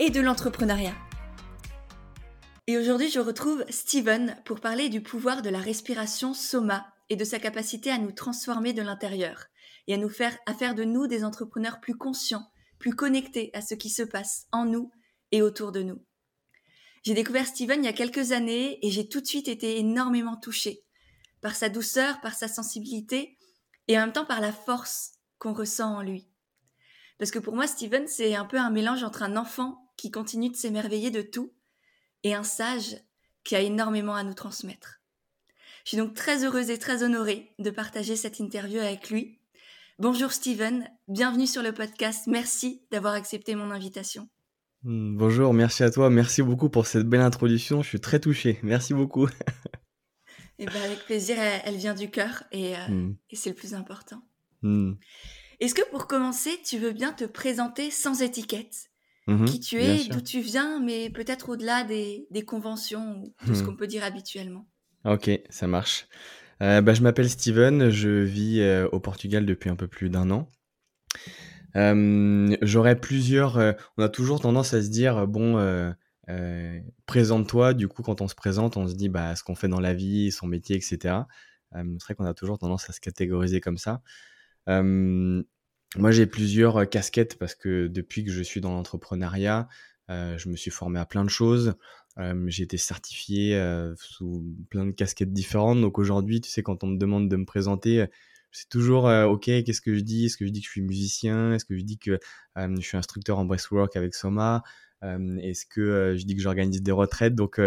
et de l'entrepreneuriat. Et aujourd'hui, je retrouve Steven pour parler du pouvoir de la respiration Soma et de sa capacité à nous transformer de l'intérieur et à nous faire à faire de nous des entrepreneurs plus conscients, plus connectés à ce qui se passe en nous et autour de nous. J'ai découvert Steven il y a quelques années et j'ai tout de suite été énormément touchée par sa douceur, par sa sensibilité et en même temps par la force qu'on ressent en lui. Parce que pour moi, Steven, c'est un peu un mélange entre un enfant qui continue de s'émerveiller de tout et un sage qui a énormément à nous transmettre. Je suis donc très heureuse et très honorée de partager cette interview avec lui. Bonjour Steven, bienvenue sur le podcast. Merci d'avoir accepté mon invitation. Hmm, bonjour, merci à toi. Merci beaucoup pour cette belle introduction. Je suis très touché. Merci beaucoup. et eh ben avec plaisir, elle, vient du cœur et, euh, hmm. c'est le plus important. Hmm. Est-ce que pour commencer, tu veux bien te présenter sans étiquette? Mhm, Qui tu es, d'où tu viens, mais peut-être au-delà des, conventions ou de ce qu'on peut dire habituellement. Ok, ça marche. Euh, bah, je m'appelle Steven, je vis euh, au Portugal depuis un peu plus d'un an. Euh, j'aurais plusieurs. Euh, on a toujours tendance à se dire bon, euh, présente-toi. Du coup, quand on se présente, on se dit bah ce qu'on fait dans la vie, son métier, etc. c'est vrai qu'on a toujours tendance à se catégoriser comme ça. Moi, j'ai plusieurs casquettes parce que depuis que je suis dans l'entrepreneuriat, je me suis formé à plein de choses. j'ai été certifié sous plein de casquettes différentes. Donc aujourd'hui, tu sais, quand on me demande de me présenter, c'est toujours ok qu'est-ce que je dis? Est-ce que je dis que je suis musicien? Est-ce que je dis que je suis instructeur en breathwork avec Soma? Est-ce que je dis que j'organise des retraites? Donc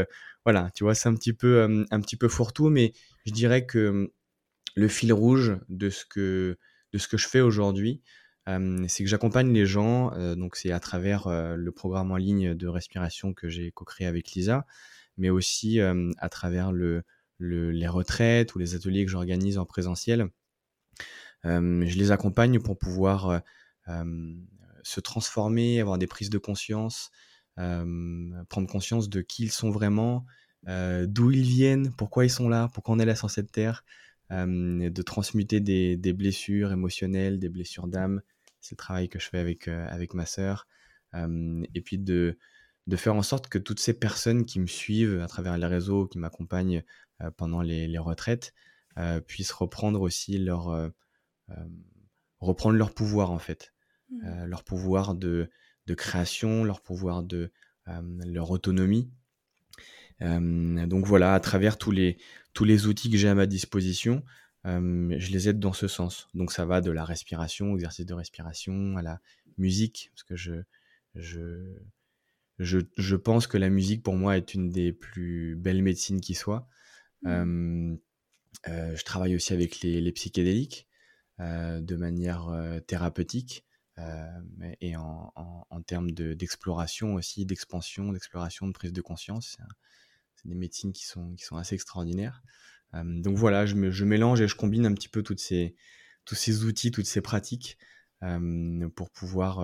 voilà tu vois c'est un petit peu un petit peu fourre-tout. Mais je dirais que le fil rouge de ce que de ce que je fais aujourd'hui c'est que j'accompagne les gens donc c'est à travers le programme en ligne de respiration que j'ai co-créé avec Lisa mais aussi à travers le, le, les retraites ou les ateliers que j'organise en présentiel. Je les accompagne pour pouvoir se transformer, avoir des prises de conscience, prendre conscience de qui ils sont vraiment, d'où ils viennent, pourquoi ils sont là, pourquoi on est là sur cette terre, de transmuter des, blessures émotionnelles, des blessures d'âme. C'est le travail que je fais avec, avec ma sœur. et puis de, de faire en sorte que toutes ces personnes qui me suivent à travers les réseaux, qui m'accompagnent pendant les, les retraites, puissent reprendre aussi leur, euh, reprendre leur pouvoir en fait, mmh. euh, leur pouvoir de, de, création, leur pouvoir de euh, leur autonomie. Donc voilà, à travers tous les, tous les outils que j'ai à ma disposition, je les aide dans ce sens. Donc ça va de la respiration, exercice de respiration, à la musique, parce que je, je, je, je pense que la musique pour moi est une des plus belles médecines qui soit. Mmh. je travaille aussi avec les, les psychédéliques. Euh, de manière euh, thérapeutique euh, et en, termes d'exploration aussi, d'expansion, d'exploration, de prise de conscience. Des médecines qui sont, qui sont assez extraordinaires. donc voilà, je, je, mélange et je combine un petit peu toutes ces, tous ces outils, toutes ces pratiques pour pouvoir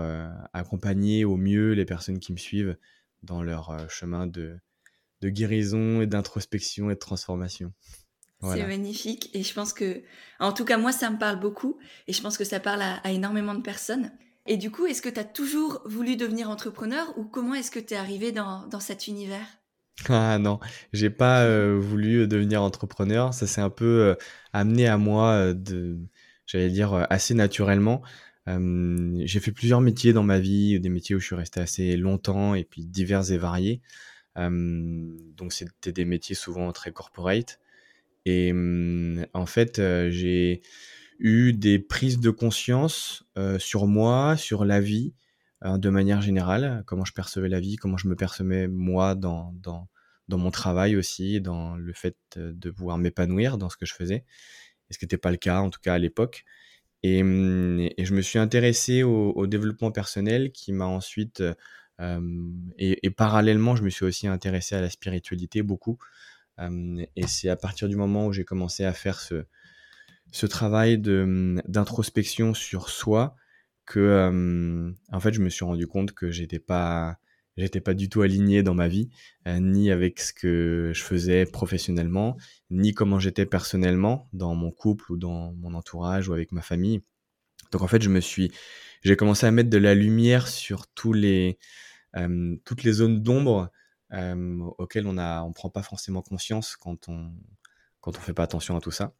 accompagner au mieux les personnes qui me suivent dans leur chemin de, de guérison et d'introspection et de transformation. C'est magnifique et je pense que, en tout cas moi ça me parle beaucoup et je pense que ça parle à, énormément de personnes. Et du coup, est-ce que tu as toujours voulu devenir entrepreneur ou comment est-ce que tu es arrivé dans, dans cet univers? Ah non, j'ai pas euh, voulu devenir entrepreneur, ça s'est un peu euh, amené à moi euh, de, j'allais dire assez naturellement. j'ai fait plusieurs métiers dans ma vie, des métiers où je suis resté assez longtemps et puis divers et variés. donc c'était des métiers souvent très corporate. Et en fait, j'ai eu des prises de conscience sur moi, sur la vie, de manière générale, comment je percevais la vie, comment je me percevais moi dans, dans, mon travail aussi, dans le fait de pouvoir m'épanouir dans ce que je faisais, et ce qui n'était pas le cas en tout cas à l'époque. Et, et, je me suis intéressé au, développement personnel qui m'a ensuite et, parallèlement, je me suis aussi intéressé à la spiritualité beaucoup. et c'est à partir du moment où j'ai commencé à faire ce, ce travail d'introspection sur soi que, en fait, je me suis rendu compte que j'étais pas j'étais pas du tout aligné dans ma vie, euh, ni avec ce que je faisais professionnellement, ni comment j'étais personnellement dans mon couple ou dans mon entourage ou avec ma famille. Donc en fait, je me suis, j'ai commencé à mettre de la lumière sur tous les, toutes les zones d'ombre auxquelles on a, on prend pas forcément conscience quand on, quand on fait pas attention à tout ça.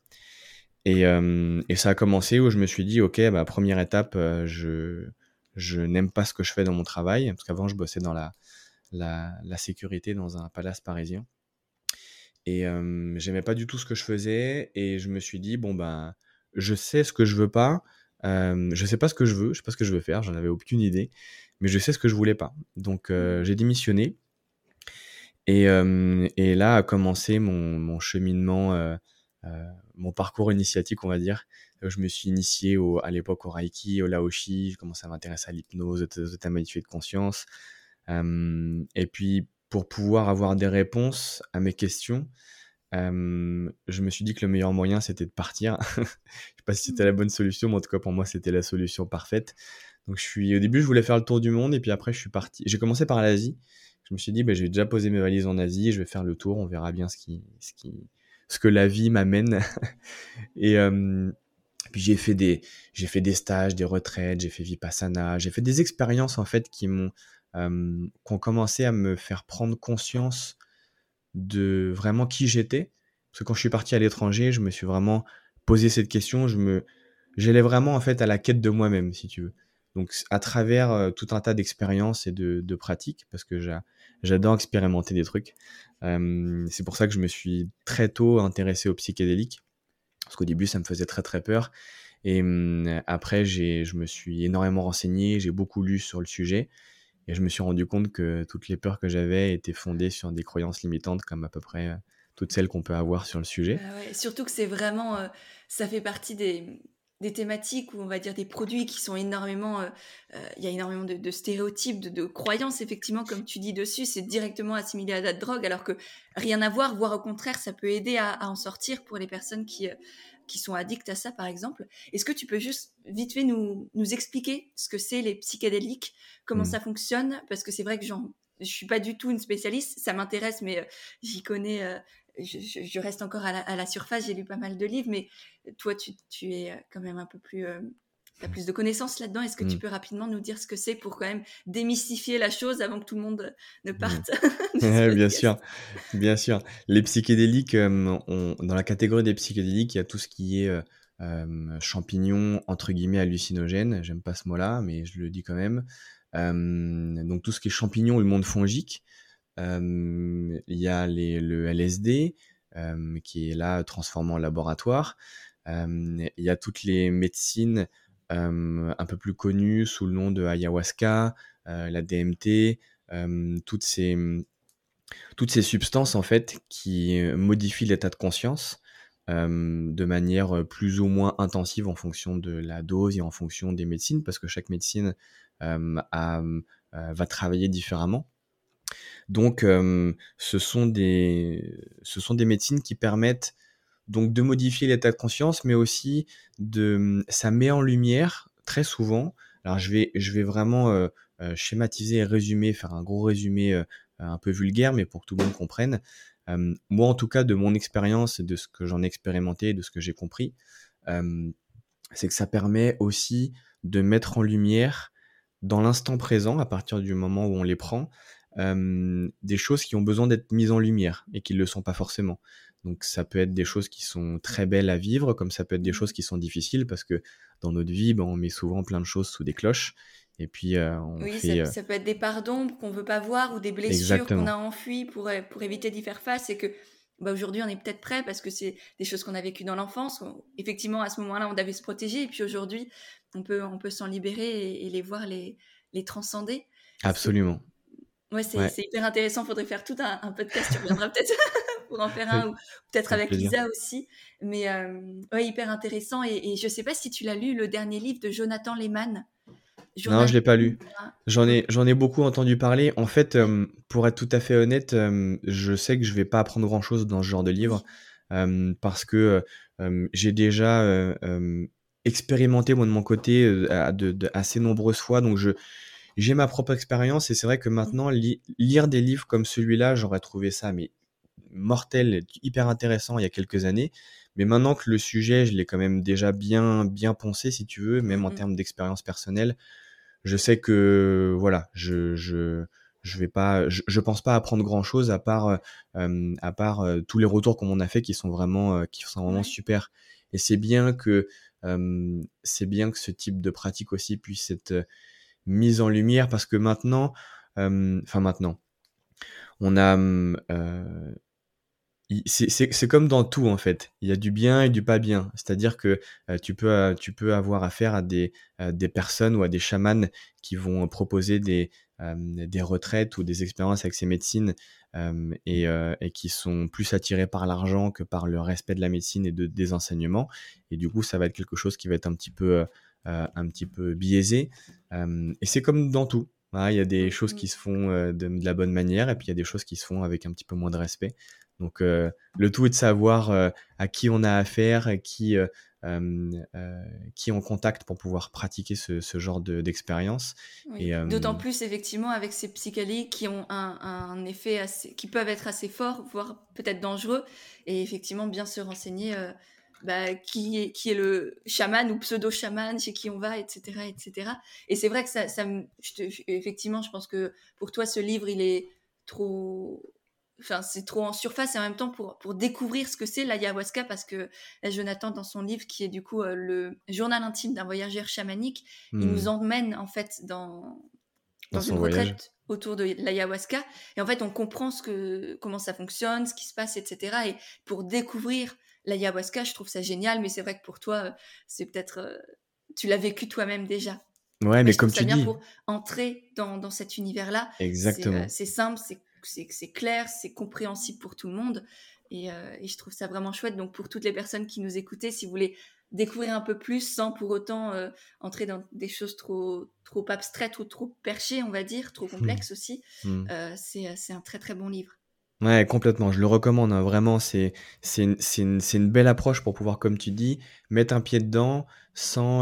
Et, et ça a commencé où je me suis dit, ok, bah, première étape, je, je n'aime pas ce que je fais dans mon travail, parce qu'avant, je bossais dans la, la, sécurité dans un palace parisien. Et euh, j'aimais pas du tout ce que je faisais, et je me suis dit, bon, ben, je sais ce que je veux pas, euh, je sais pas ce que je veux, je sais pas ce que je veux faire, j'en avais aucune idée, mais je sais ce que je voulais pas. Donc, euh, j'ai démissionné, et, euh, et, là a commencé mon, mon cheminement, mon parcours initiatique, on va dire, je me suis initié à l'époque au Reiki, au Laoshi, je commençais à m'intéresser à l'hypnose, aux états modifiés de conscience. et puis, pour pouvoir avoir des réponses à mes questions, je me suis dit que le meilleur moyen, c'était de partir. je sais pas si c'était la bonne solution, mais en tout cas, pour moi, c'était la solution parfaite. Donc, je suis, au début, je voulais faire le tour du monde, et puis après, je suis parti. J'ai commencé par l'Asie. Je me suis dit, bah, j'ai déjà posé mes valises en Asie, je vais faire le tour, on verra bien ce qui, ce qui, ce que la vie m'amène. et, puis j'ai fait des j'ai fait des stages, des retraites, j'ai fait vipassana, j'ai fait des expériences en fait qui m'ont euh, qui ont commencé à me faire prendre conscience de vraiment qui j'étais. Parce que quand je suis parti à l'étranger, je me suis vraiment posé cette question. Je me j'allais vraiment en fait à la quête de moi-même, si tu veux. Donc à travers euh, tout un tas d'expériences et de, pratiques, parce que j'adore expérimenter des trucs. Euh, c'est pour ça que je me suis très tôt intéressé aux psychédéliques parce qu'au début, ça me faisait très très peur. Et hum, après, je me suis énormément renseigné, j'ai beaucoup lu sur le sujet. Et je me suis rendu compte que toutes les peurs que j'avais étaient fondées sur des croyances limitantes, comme à peu près euh, toutes celles qu'on peut avoir sur le sujet. Bah surtout que c'est vraiment, euh, ça fait partie des, des thématiques ou on va dire des produits qui sont énormément, euh, euh, il y a énormément de, stéréotypes, de, croyances effectivement comme tu dis dessus, c'est directement assimilé à la drogue alors que rien à voir, voire au contraire ça peut aider à, en sortir pour les personnes qui, euh, qui sont addictes à ça par exemple. Est-ce que tu peux juste vite fait nous, nous expliquer ce que c'est les psychédéliques, comment mmh. ça fonctionne? Parce que c'est vrai que j'en je suis pas du tout une spécialiste, ça m'intéresse, mais j'y connais je, reste encore à la, surface, j'ai lu pas mal de livres, mais toi, tu, es euh, quand même un peu plus... Euh, tu as plus de connaissances là-dedans. Est-ce que tu mm. peux rapidement nous dire ce que c'est pour quand même démystifier la chose avant que tout le monde euh, ne mm. parte Bien sûr, bien sûr. Les psychédéliques, dans la catégorie des psychédéliques, il y a tout ce qui est champignons, entre guillemets, hallucinogènes. J'aime pas ce mot-là, mais je le dis quand même. donc tout ce qui est champignons, le monde fongique, il y a le LSD qui est là transformé en laboratoire. Il y a toutes les médecines un peu plus connues sous le nom de ayahuasca, la DMT, toutes ces toutes ces substances en fait qui modifient l'état de conscience de manière plus ou moins intensive en fonction de la dose et en fonction des médecines parce que chaque médecine a, va travailler différemment. Donc, ce, sont des, ce sont des médecines qui permettent donc de modifier l'état de conscience, mais aussi de, ça met en lumière très souvent. Alors, je vais, je vais vraiment schématiser et résumer, faire un gros résumé un peu vulgaire, mais pour que tout le monde comprenne. moi, en tout cas, de mon expérience de ce que j'en ai expérimenté, de ce que j'ai compris, c'est que ça permet aussi de mettre en lumière dans l'instant présent, à partir du moment où on les prend, des choses qui ont besoin d'être mises en lumière et qui ne le sont pas forcément. Donc ça peut être des choses qui sont très belles à vivre, comme ça peut être des choses qui sont difficiles parce que dans notre vie, ben, on met souvent plein de choses sous des cloches. Et puis on oui, fait, ça, peut être des parts d'ombre qu'on veut pas voir ou des blessures qu'on a enfuies pour, pour éviter d'y faire face et que bah, aujourd'hui on est peut-être prêt parce que c'est des choses qu'on a vécues dans l'enfance. Effectivement, à ce moment-là, on devait se protéger et puis aujourd'hui, on peut, on peut s'en libérer et, les voir, les, les transcender. Absolument. Ouais, c'est hyper intéressant. Faudrait faire tout un, podcast. Tu reviendras peut-être pour en faire un, ou peut-être avec Lisa aussi. Mais euh, ouais, hyper intéressant. Et, et je sais pas si tu l'as lu, le dernier livre de Jonathan Lehman. non, je l'ai pas lu. J'en ai, j'en ai beaucoup entendu parler. En fait, pour être tout à fait honnête, je sais que je vais pas apprendre grand chose dans ce genre de livre parce que j'ai déjà expérimenté moi de mon côté à de, assez nombreuses fois. Donc je j'ai ma propre expérience et c'est vrai que maintenant lire des livres comme celui-là, j'aurais trouvé ça mais mortel, hyper intéressant il y a quelques années. Mais maintenant que le sujet, je l'ai quand même déjà bien bien poncé si tu veux, même en mmh termes d'expérience personnelle, je sais que voilà, je je je vais pas, je, pense pas apprendre grand chose à part à part tous les retours qu'on m'en a fait qui sont vraiment qui sont vraiment super. Et c'est bien que c'est bien que ce type de pratique aussi puisse être mise en lumière parce que maintenant, enfin maintenant, on a c'est comme dans tout en fait. Il y a du bien et du pas bien. C'est-à-dire que tu, peux, tu peux avoir affaire à des, des personnes ou à des chamans qui vont proposer des, des retraites ou des expériences avec ces médecines et, et, qui sont plus attirés par l'argent que par le respect de la médecine et de, des enseignements. Et du coup, ça va être quelque chose qui va être un petit peu, un petit peu biaisé. et c'est comme dans tout. il y a des choses qui se font de, de, la bonne manière et puis il y a des choses qui se font avec un petit peu moins de respect. Donc euh, le tout est de savoir euh, à qui on a affaire, qui euh, qui est en contact pour pouvoir pratiquer ce, ce genre d'expérience. D'autant plus effectivement avec ces psychédéliques qui ont un, un, effet assez, qui peuvent être assez forts, voire peut-être dangereux, et effectivement bien se renseigner. Bah, qui, est, qui est le chaman ou pseudo-chaman, chez qui on va, etc. etc. Et c'est vrai que ça, ça je effectivement, je pense que pour toi, ce livre, il est trop enfin c'est trop en surface et en même temps pour, pour découvrir ce que c'est l'ayahuasca parce que Jonathan dans son livre qui est du coup euh, le journal intime d'un voyageur chamanique il nous hmm. emmène en fait dans dans, une retraite autour de l'ayahuasca et en fait on comprend ce que comment ça fonctionne ce qui se passe etc et pour découvrir l'ayahuasca je trouve ça génial mais c'est vrai que pour toi euh, c'est peut-être euh, tu l'as vécu toi-même déjà Ouais, mais, comme tu dis. pour entrer dans, dans cet univers-là. Exactement. C'est simple, c'est clair, c'est compréhensible pour tout le monde. Euh, et, je trouve ça vraiment chouette. Donc pour toutes les personnes qui nous écoutaient, si vous voulez découvrir un peu plus sans pour autant euh, entrer dans des choses trop, trop abstraites ou trop perchées, on va dire, trop mmh. complexes aussi, mmh. euh, c'est un très très bon livre. Ouais, complètement. Je le recommande. Hein. Vraiment, c'est une, une, une, belle approche pour pouvoir, comme tu dis, mettre un pied dedans sans,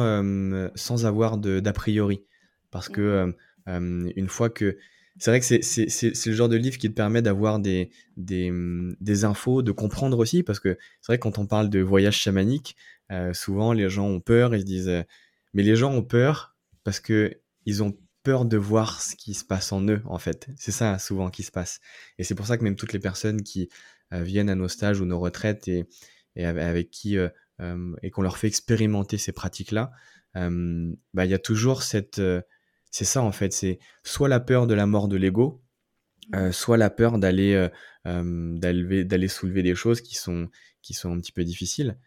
sans avoir d'a priori. Parce que mmh. une fois que c'est vrai que c'est le genre de livre qui te permet d'avoir des, des, des, infos, de comprendre aussi, parce que c'est vrai que quand on parle de voyage chamanique, euh, souvent les gens ont peur, ils se disent, euh, mais les gens ont peur parce que ils ont peur de voir ce qui se passe en eux, en fait. C'est ça souvent qui se passe. Et c'est pour ça que même toutes les personnes qui euh, viennent à nos stages ou nos retraites et, et avec qui et qu'on leur fait expérimenter ces pratiques-là, bah, il y a toujours cette c'est ça en fait, c'est soit la peur de la mort de l'ego, euh, soit la peur d'aller euh, euh, d'aller soulever des choses qui sont qui sont un petit peu difficiles.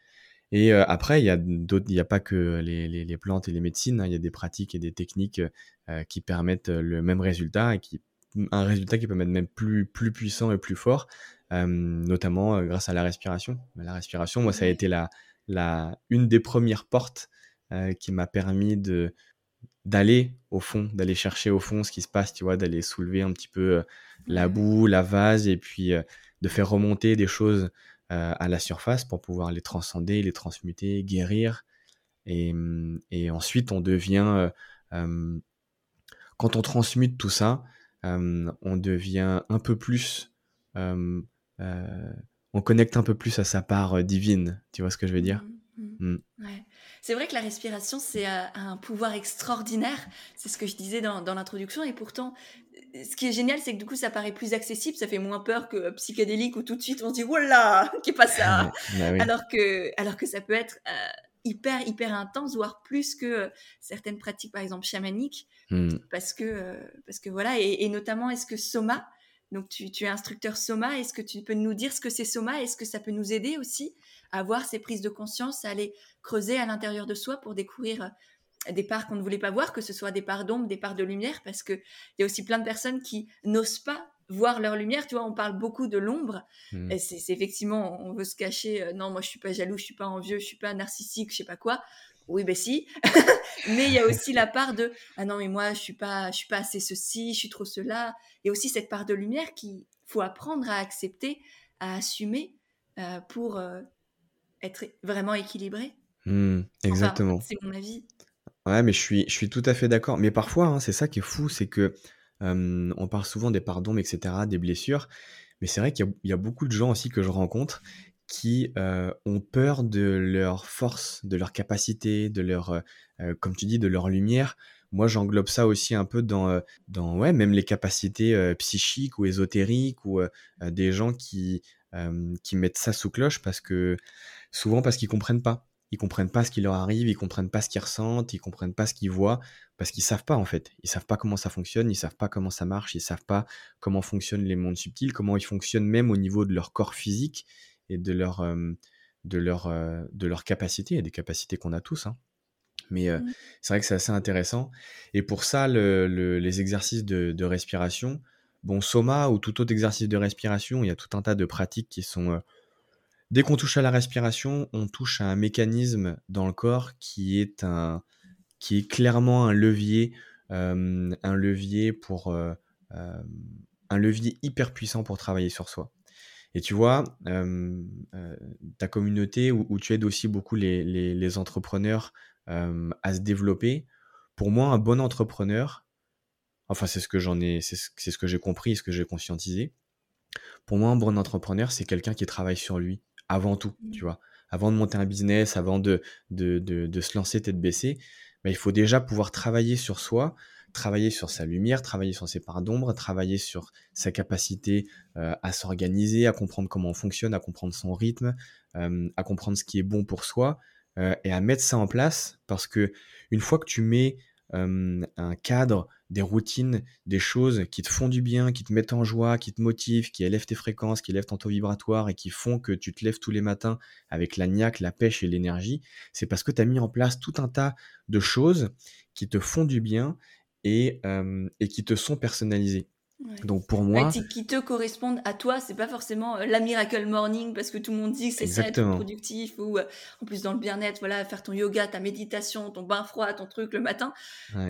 Et après, il y a d'autres, il n'y a pas que les, les, plantes et les médecines, hein, il y a des pratiques et des techniques qui permettent le même résultat et qui un résultat qui peut être même plus plus puissant et plus fort, notamment grâce à la respiration. La respiration, moi, ça a été la la une des premières portes qui m'a permis de d'aller au fond, d'aller chercher au fond ce qui se passe, tu vois, d'aller soulever un petit peu euh, la boue, la vase, et puis euh, de faire remonter des choses euh, à la surface pour pouvoir les transcender, les transmuter, guérir. Et, mm, et ensuite, on devient, quand on transmute tout ça, on devient un peu plus, on connecte un peu plus à sa part divine, tu vois ce que je veux dire? Mmh, mmh. Mmh. Ouais. C'est vrai que la respiration, c'est euh, un pouvoir extraordinaire. C'est ce que je disais dans, l'introduction. Et pourtant, ce qui est génial, c'est que du coup, ça paraît plus accessible. Ça fait moins peur que psychédélique où tout de suite on se dit, voilà, qui pas ça. Bah alors, que, alors que ça peut être euh, hyper, hyper intense, voire plus que euh, certaines pratiques, par exemple, chamaniques. Hmm. Parce, que, parce que voilà, et, notamment, est-ce que Soma, donc tu, es instructeur Soma, est-ce que tu peux nous dire ce que c'est Soma? Est-ce que ça peut nous aider aussi à avoir ces prises de conscience, à aller creuser à l'intérieur de soi pour découvrir euh, des parts qu'on ne voulait pas voir, que ce soit des parts d'ombre, des parts de lumière, parce qu'il y a aussi plein de personnes qui n'osent pas voir leur lumière. Tu vois, on parle beaucoup de l'ombre. Mmh. C'est effectivement, on veut se cacher. Euh, non, moi, je suis pas jaloux, je suis pas envieux, je suis pas narcissique, je sais pas quoi. Oui, ben si. mais il y a aussi la part de ah non mais moi je suis pas je suis pas assez ceci, je suis trop cela. Et aussi cette part de lumière qu'il faut apprendre à accepter, à assumer euh, pour euh, être vraiment équilibré. Mmh, exactement. c'est mon avis. Ouais, mais je suis, je suis tout à fait d'accord. Mais parfois, hein, c'est ça qui est fou, c'est que on parle souvent des pardons, etc., des blessures. Mais c'est vrai qu'il y, a beaucoup de gens aussi que je rencontre qui ont peur de leur force, de leur capacité, de leur, comme tu dis, de leur lumière. Moi, j'englobe ça aussi un peu dans, dans ouais, même les capacités psychiques ou ésotériques ou des gens qui, qui mettent ça sous cloche parce que souvent parce qu'ils comprennent pas ils comprennent pas ce qui leur arrive, ils comprennent pas ce qu'ils ressentent, ils comprennent pas ce qu'ils voient, parce qu'ils savent pas en fait. Ils savent pas comment ça fonctionne, ils savent pas comment ça marche, ils savent pas comment fonctionnent les mondes subtils, comment ils fonctionnent même au niveau de leur corps physique et de leur, de leur, de leur capacité, et des capacités qu'on a tous. Hein. Mais euh, mmh. c'est vrai que c'est assez intéressant. Et pour ça, les exercices de, de, respiration, bon, soma ou tout autre exercice de respiration, il y a tout un tas de pratiques qui sont Dès qu'on touche à la respiration, on touche à un mécanisme dans le corps qui est, un, qui est clairement un levier, euh, un levier pour un levier hyper puissant pour travailler sur soi. Et tu vois, ta communauté où, tu aides aussi beaucoup les, les, entrepreneurs à se développer, pour moi, un bon entrepreneur, enfin c'est ce que j'en ai, c'est ce, ce que j'ai compris, ce que j'ai conscientisé. Pour moi, un bon entrepreneur, c'est quelqu'un qui travaille sur lui, avant tout, mmh. tu vois. Avant de monter un business, avant de, de, de, se lancer tête baissée, bah, il faut déjà pouvoir travailler sur soi, travailler sur sa lumière, travailler sur ses parts d'ombre, travailler sur sa capacité euh, à s'organiser, à comprendre comment on fonctionne, à comprendre son rythme, euh, à comprendre ce qui est bon pour soi euh, et à mettre ça en place parce que une fois que tu mets un cadre, des routines, des choses qui te font du bien, qui te mettent en joie, qui te motivent, qui élèvent tes fréquences, qui élèvent ton taux vibratoire et qui font que tu te lèves tous les matins avec la niaque, la pêche et l'énergie, c'est parce que tu as mis en place tout un tas de choses qui te font du bien et, et qui te sont personnalisées. Donc pour moi, qui te correspondent à toi, c'est pas forcément la miracle morning parce que tout le monde dit que c'est ça être productif ou euh, en plus dans le bien-être, voilà, faire ton yoga, ta méditation, ton bain froid, ton truc le matin,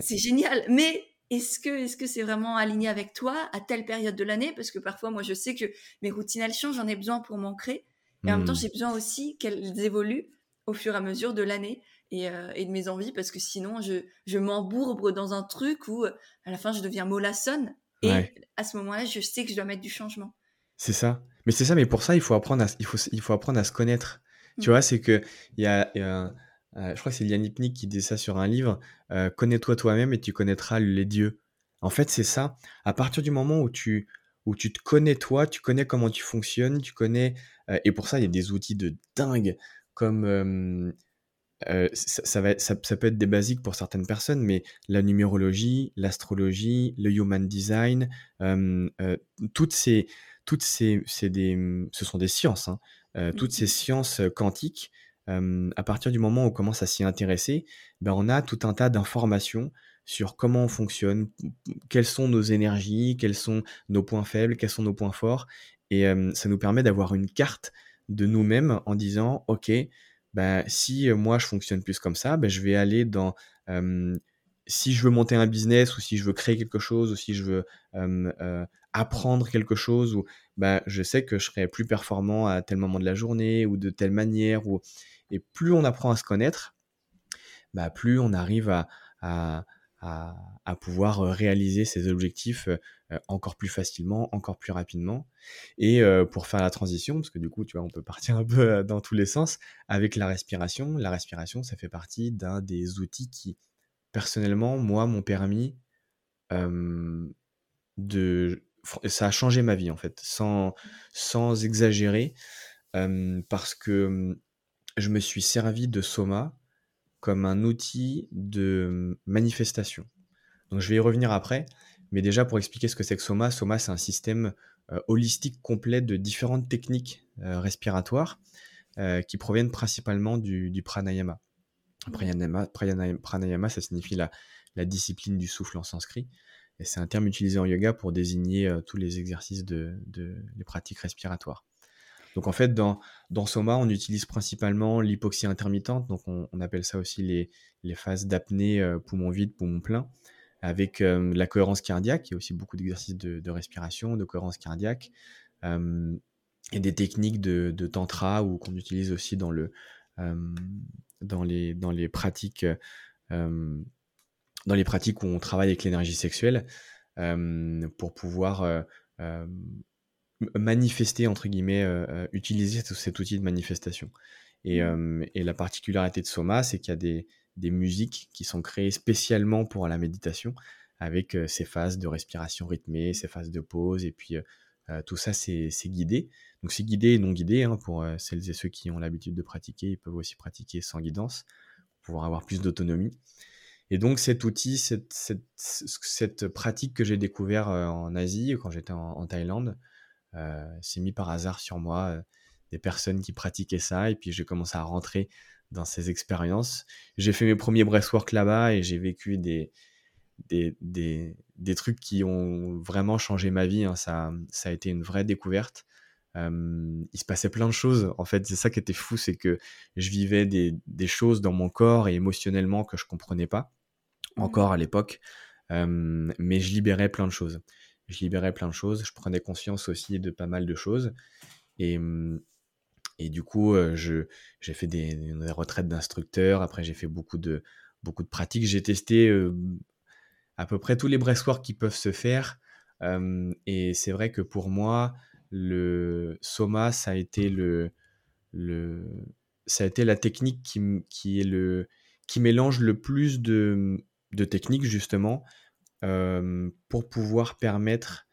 c'est génial. Mais est-ce que est-ce que c'est vraiment aligné avec toi à telle période de l'année? Parce que parfois, moi, je sais que mes routines elles changent, j'en ai besoin pour m'ancrer, et en même temps, mmh. j'ai besoin aussi qu'elles évoluent au fur et à mesure de l'année. Et, euh, et, de mes envies parce que sinon je, je m'embourbre dans un truc où à la fin je deviens mollassonne et à ce moment-là, je sais que je dois mettre du changement. C'est ça. Mais c'est ça, mais pour ça, il faut apprendre à, il faut, il faut apprendre à se connaître. Tu mmh. vois, c'est que il y a, euh, je crois que c'est Liane Hypnik qui dit ça sur un livre euh, Connais-toi toi-même et tu connaîtras les dieux. En fait, c'est ça. À partir du moment où tu, où tu te connais toi, tu connais comment tu fonctionnes, tu connais. Euh, et pour ça, il y a des outils de dingue comme euh, ça, va ça, peut être des basiques pour certaines personnes, mais la numérologie, l'astrologie, le human design, euh, toutes ces, toutes ces, des, ce sont des sciences. Hein. toutes ces mmh sciences quantiques, à partir du moment où on commence à s'y intéresser, ben on a tout un tas d'informations sur comment on fonctionne, quelles sont nos énergies, quels sont nos points faibles, quels sont nos points forts, et ça nous permet d'avoir une carte de nous-mêmes en disant, ok, bah, si moi je fonctionne plus comme ça, bah, je vais aller dans si je veux monter un business ou si je veux créer quelque chose ou si je veux apprendre quelque chose ou bah, je sais que je serai plus performant à tel moment de la journée ou de telle manière ou et plus on apprend à se connaître, bah, plus on arrive à à, pouvoir réaliser ses objectifs encore plus facilement, encore plus rapidement. Et pour faire la transition, parce que du coup, tu vois, on peut partir un peu dans tous les sens, avec la respiration. La respiration, ça fait partie d'un des outils qui, personnellement, moi, m'ont permis de... Ça a changé ma vie, en fait, sans, sans exagérer, parce que je me suis servi de Soma comme un outil de manifestation. Donc je vais y revenir après, mais déjà pour expliquer ce que c'est que Soma, Soma c'est un système euh, holistique complet de différentes techniques euh, respiratoires euh, qui proviennent principalement du, pranayama. Pranayama, pranayama, ça signifie la, discipline du souffle en sanskrit. Et c'est un terme utilisé en yoga pour désigner tous les exercices de, les pratiques respiratoires. Donc en fait, dans, dans Soma, on utilise principalement l'hypoxie intermittente, donc on, appelle ça aussi les, les phases d'apnée euh, poumon vide, poumon plein, avec euh, la cohérence cardiaque, il y a aussi beaucoup d'exercices de, respiration, de cohérence cardiaque, euh, et des techniques de, de tantra ou qu'on utilise aussi dans, le, dans, les, dans les pratiques dans les pratiques où on travaille avec l'énergie sexuelle pour pouvoir manifester, entre guillemets, utiliser cet outil de manifestation. Et, mmh. et la particularité de Soma, c'est qu'il y a des, des, musiques qui sont créées spécialement pour la méditation, avec ces phases de respiration rythmée, ces phases de pause, et puis tout ça, c'est guidé. Donc c'est guidé et non guidé, hein, pour celles et ceux qui ont l'habitude de pratiquer, ils peuvent aussi pratiquer sans guidance, pour pouvoir avoir plus d'autonomie. Et donc cet outil, cette, pratique que j'ai découvert en Asie, quand j'étais en, en, Thaïlande, c'est mis par hasard sur moi des personnes qui pratiquaient ça et puis j'ai commencé à rentrer dans ces expériences. J'ai fait mes premiers breastwork là-bas et j'ai vécu des, des, des, des, trucs qui ont vraiment changé ma vie. Hein. Ça, ça a été une vraie découverte. Euh, il se passait plein de choses. En fait, c'est ça qui était fou, c'est que je vivais des, des, choses dans mon corps et émotionnellement que je comprenais pas mmh. encore à l'époque, mais je libérais plein de choses je libérais plein de choses, je prenais conscience aussi de pas mal de choses. Et, et du coup, je, j'ai fait des, retraites d'instructeur, après j'ai fait beaucoup de, beaucoup de pratiques, j'ai testé à peu près tous les breastworks qui peuvent se faire. et c'est vrai que pour moi, le Soma, ça a été le, le ça a été la technique qui, qui est le qui mélange le plus de, de techniques justement pour pouvoir permettre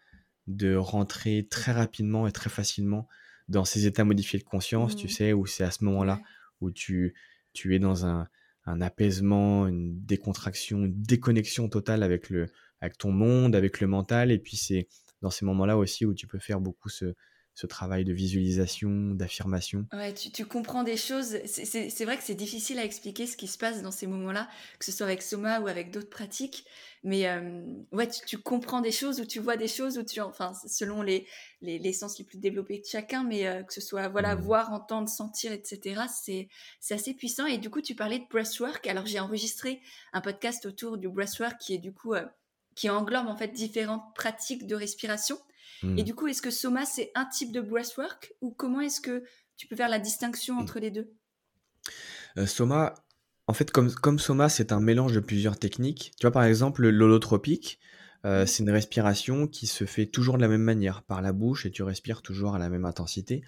de rentrer très rapidement et très facilement dans ces états modifiés de conscience, tu mmh. sais, où c'est à ce moment-là où tu, tu es dans un, un, apaisement, une décontraction, une déconnexion totale avec, le, avec ton monde, avec le mental. Et puis c'est dans ces moments-là aussi où tu peux faire beaucoup ce, ce travail de visualisation, d'affirmation. Ouais, tu, tu, comprends des choses. C'est vrai que c'est difficile à expliquer ce qui se passe dans ces moments-là, que ce soit avec Soma ou avec d'autres pratiques. Mais euh, ouais, tu, tu, comprends des choses ou tu vois des choses ou tu, enfin, selon les, les, les sens les plus développés de chacun, mais euh, que ce soit voilà mmh. voir, entendre, sentir, etc. C'est c'est assez puissant. Et du coup, tu parlais de breathwork. Alors j'ai enregistré un podcast autour du breathwork qui est du coup euh, qui englobe en fait différentes pratiques de respiration. Et hmm. du coup, est-ce que Soma, c'est un type de breathwork ou comment est-ce que tu peux faire la distinction hmm. entre les deux? Euh, Soma, en fait, comme, comme Soma, c'est un mélange de plusieurs techniques. Tu vois, par exemple, l'holotropique, euh, c'est une respiration qui se fait toujours de la même manière, par la bouche, et tu respires toujours à la même intensité.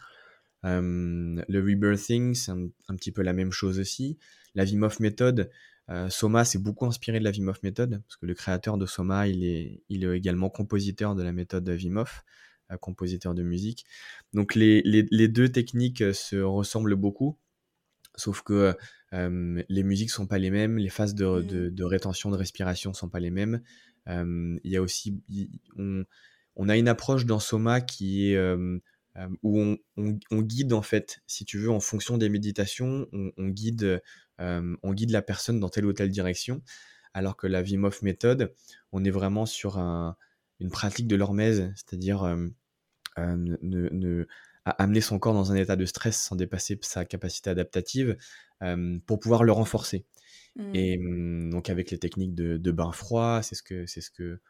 Euh, le rebirthing, c'est un, un, petit peu la même chose aussi. La Wim Hof méthode, euh, Soma s'est beaucoup inspiré de la Wim Hof méthode, parce que le créateur de Soma, il est, il est également compositeur de la méthode Wim Hof, euh, compositeur de musique. Donc les, les, deux techniques se ressemblent beaucoup, sauf que les musiques sont pas les mêmes, les phases de, mmh. de, de rétention de respiration sont pas les mêmes. Il y a aussi, on, on, a une approche dans Soma qui est où on, on, guide en fait, si tu veux, en fonction des méditations, on, guide on guide la personne dans telle ou telle direction, alors que la Wim Hof méthode, on est vraiment sur une pratique de l'hormèse, c'est-à-dire ne, amener son corps dans un état de stress sans dépasser sa capacité adaptative pour pouvoir le renforcer. Mmh. Et donc avec les techniques de, bain froid, c'est ce que c'est ce que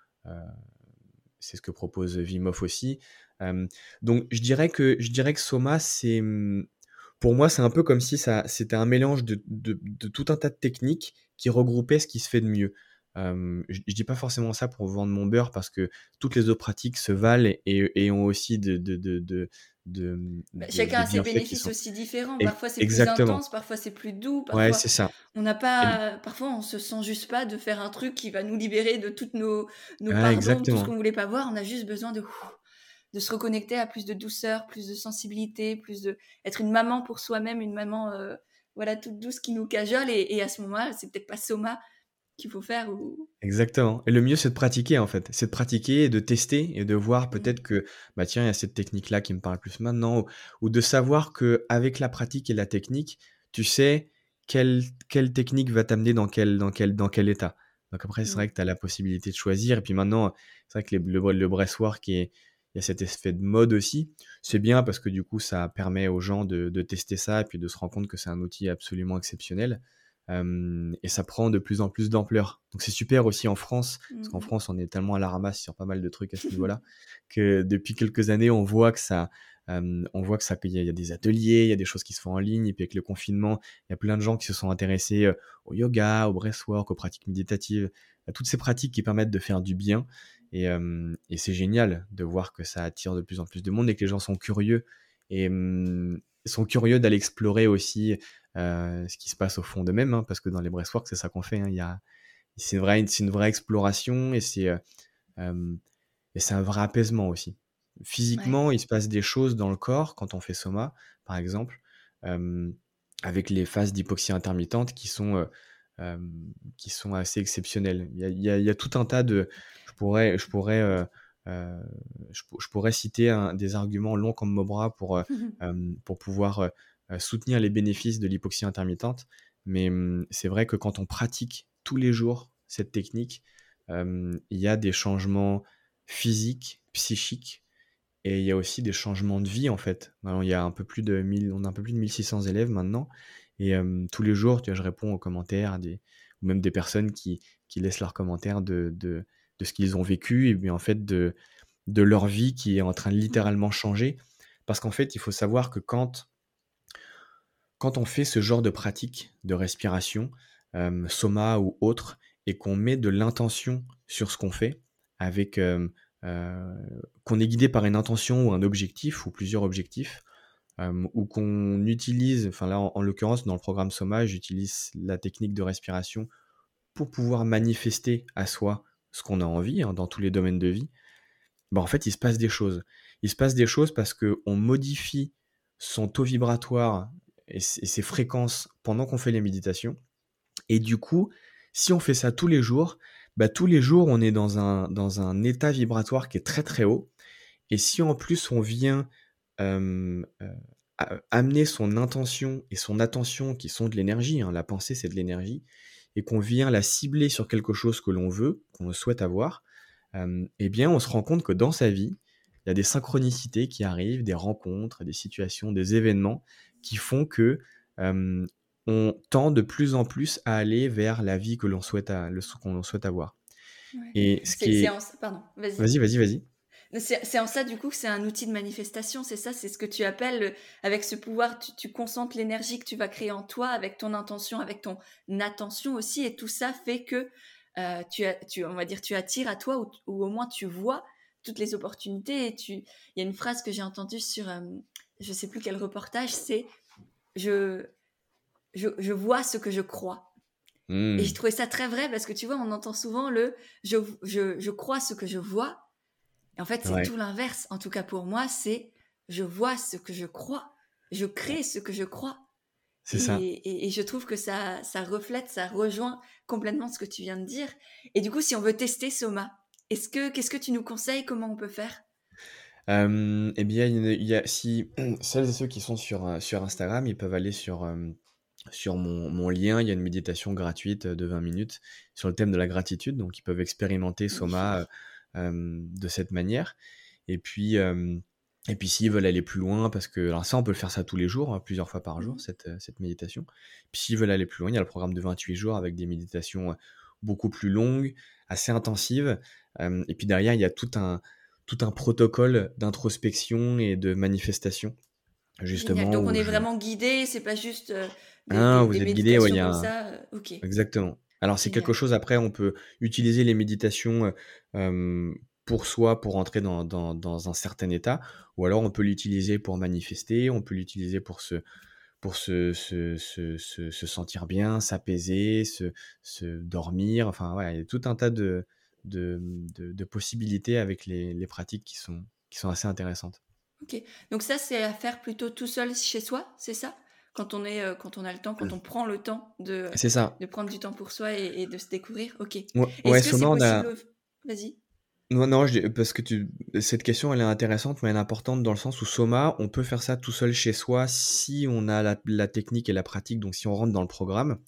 c'est ce que propose Wim Hof aussi. donc je dirais que je dirais que Soma c'est pour moi, c'est un peu comme si ça, c'était un mélange de, tout un tas de techniques qui regroupaient ce qui se fait de mieux. je, ne dis pas forcément ça pour vendre mon beurre parce que toutes les autres pratiques se valent et, ont aussi de, de, bah, chacun a ses bénéfices aussi différents. Parfois c'est plus intense, parfois c'est plus doux. Parfois, ouais, c'est ça. On n'a pas, parfois on se sent juste pas de faire un truc qui va nous libérer de toutes nos, nos pardons, tout ce qu'on voulait pas voir. On a juste besoin de de se reconnecter à plus de douceur, plus de sensibilité, plus de être une maman pour soi-même, une maman euh, voilà toute douce qui nous cajole et, à ce moment-là, c'est peut-être pas Soma qu'il faut faire ou Exactement. Et le mieux c'est de pratiquer en fait, c'est de pratiquer et de tester et de voir mmh. peut-être que bah tiens, il y a cette technique là qui me parle plus maintenant ou, de savoir que avec la pratique et la technique, tu sais quelle, quelle technique va t'amener dans quel dans quel dans quel état. Donc après, c'est vrai que tu as la possibilité de choisir. Et puis maintenant, c'est vrai que le, le, le breastwork est, il y a cet effet de mode aussi. C'est bien parce que du coup, ça permet aux gens de, de tester ça et puis de se rendre compte que c'est un outil absolument exceptionnel. Euh, et ça prend de plus en plus d'ampleur. Donc c'est super aussi en France, parce qu'en mmh. France, on est tellement à la ramasse sur pas mal de trucs à ce niveau-là, que depuis quelques années, on voit que ça, euh, on voit que ça, qu'il y, a des ateliers, il y a des choses qui se font en ligne, et puis avec le confinement, il y a plein de gens qui se sont intéressés au yoga, au breathwork, aux pratiques méditatives, à toutes ces pratiques qui permettent de faire du bien. Et, et c'est génial de voir que ça attire de plus en plus de monde et que les gens sont curieux et sont curieux d'aller explorer aussi euh, ce qui se passe au fond d'eux-mêmes, hein, parce que dans les breastworks, c'est ça qu'on fait. Hein, y a, c'est une vraie, c'est une vraie exploration et c'est, euh, euh, et c'est un vrai apaisement aussi. Physiquement, il se passe des choses dans le corps quand on fait soma, par exemple, avec les phases d'hypoxie intermittente qui sont, qui sont assez exceptionnelles. Il y, a, y, a, tout un tas de, je pourrais, je pourrais je, je, pourrais citer un, des arguments longs comme Mobra pour, pour pouvoir euh, soutenir les bénéfices de l'hypoxie intermittente. Mais hum, c'est vrai que quand on pratique tous les jours cette technique, il y a des changements physiques, psychiques, et il y a aussi des changements de vie en fait. il y a un peu plus de 1000, on a un peu plus de 1600 élèves maintenant, et hum, tous les jours, tu vois, je réponds aux commentaires des, ou même des personnes qui, qui laissent leurs commentaires de, de, de ce qu'ils ont vécu et bien en fait de, de leur vie qui est en train de littéralement changer. Parce qu'en fait, il faut savoir que quand quand on fait ce genre de pratique de respiration, euh, soma ou autre, et qu'on met de l'intention sur ce qu'on fait, avec euh, euh, qu'on est guidé par une intention ou un objectif ou plusieurs objectifs, ou qu'on utilise, enfin là en, l'occurrence dans le programme Soma, j'utilise la technique de respiration pour pouvoir manifester à soi ce qu'on a envie hein, dans tous les domaines de vie. Bah, en fait, il se passe des choses. Il se passe des choses parce qu'on modifie son taux vibratoire et, ces fréquences pendant qu'on fait les méditations. Et du coup, si on fait ça tous les jours, bah, tous les jours, on est dans un, dans un état vibratoire qui est très très haut. Et si en plus on vient euh, amener son intention et son attention, qui sont de l'énergie, hein, la pensée c'est de l'énergie, et qu'on vient la cibler sur quelque chose que l'on veut, qu'on souhaite avoir, eh bien on se rend compte que dans sa vie, il y a des synchronicités qui arrivent, des rencontres, des situations, des événements qui font que on tend de plus en plus à aller vers la vie que l'on souhaite, qu'on souhaite avoir. Et ce qui est... Pardon, vas-y. Vas-y, vas-y, C'est en ça, du coup, que c'est un outil de manifestation, c'est ça, c'est ce que tu appelles, avec ce pouvoir, tu, concentres l'énergie que tu vas créer en toi, avec ton intention, avec ton attention aussi, et tout ça fait que euh, tu, tu, on va dire, tu attires à toi, ou, ou, au moins tu vois toutes les opportunités, et tu, il y a une phrase que j'ai entendue sur, je sais plus quel reportage, c'est je, je, vois ce que je crois. Et j'ai hmm. trouvé ça très vrai parce que tu vois, on entend souvent le je, je, crois ce que je vois. Et en fait, c'est tout l'inverse. En tout cas, pour moi, c'est je vois ce que je crois, je crée ce que je crois. C'est ça. Et, et, je trouve que ça, ça reflète, ça rejoint complètement ce que tu viens de dire. Et du coup, si on veut tester Soma, est-ce que qu'est-ce que tu nous conseilles? Comment on peut faire? Euh, eh bien, il y a, si celles et ceux qui sont sur, euh, sur Instagram, ils peuvent aller sur, euh, sur mon, mon lien. Il y a une méditation gratuite de 20 minutes sur le thème de la gratitude. Donc, ils peuvent expérimenter Soma de cette manière. Et puis, et puis s'ils veulent aller plus loin, parce que alors ça, on peut le faire ça tous les jours, hein, plusieurs fois par jour, mmh cette, cette méditation. Puis s'ils veulent aller plus loin, il y a le programme de 28 jours avec des méditations beaucoup plus longues, assez intensives. et puis derrière, il y a tout un tout un protocole d'introspection et de manifestation. Justement. Donc on est vraiment guidé, c'est pas juste. Euh, des, ah, vous êtes guidé, ouais, il y a. Ça. Exactement. Alors c'est quelque chose, après, on peut utiliser les méditations euh, pour soi, pour entrer dans, dans, dans, un certain état, ou alors on peut l'utiliser pour manifester, on peut l'utiliser pour se, pour se, se, se, se sentir bien, s'apaiser, se, se, dormir, enfin, ouais, il y a tout un tas de, de, de, possibilités avec les, les, pratiques qui sont, qui sont assez intéressantes. Ok, donc ça c'est à faire plutôt tout seul chez soi, c'est ça? Quand on, est, euh, quand on a le temps, quand on prend le temps de, ça. de prendre du temps pour soi et, de se découvrir. Ok. Ouais, ouais on a... Vas-y. Non, non, parce que tu, cette question elle est intéressante, mais elle est importante dans le sens où Soma, on peut faire ça tout seul chez soi si on a la, la technique et la pratique, donc si on rentre dans le programme.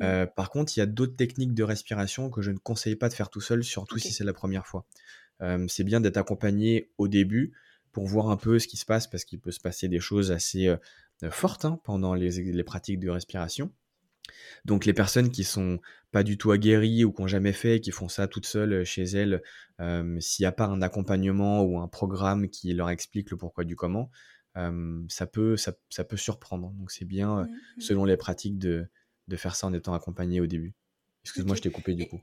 Mmh. Euh, par contre, il y a d'autres techniques de respiration que je ne conseille pas de faire tout seul, surtout si c'est la première fois. c'est bien d'être accompagné au début pour voir un peu ce qui se passe, parce qu'il peut se passer des choses assez fortes hein, pendant les, pratiques de respiration. Donc les personnes qui sont pas du tout aguerries ou qui n'ont jamais fait, qui font ça toutes seules chez elles, s'il n'y a pas un accompagnement ou un programme qui leur explique le pourquoi du comment, ça, peut, ça, peut surprendre. Donc c'est bien, mmh, mmh. selon les pratiques, de, de faire ça en étant accompagné au début. Excuse-moi, je t'ai coupé du coup.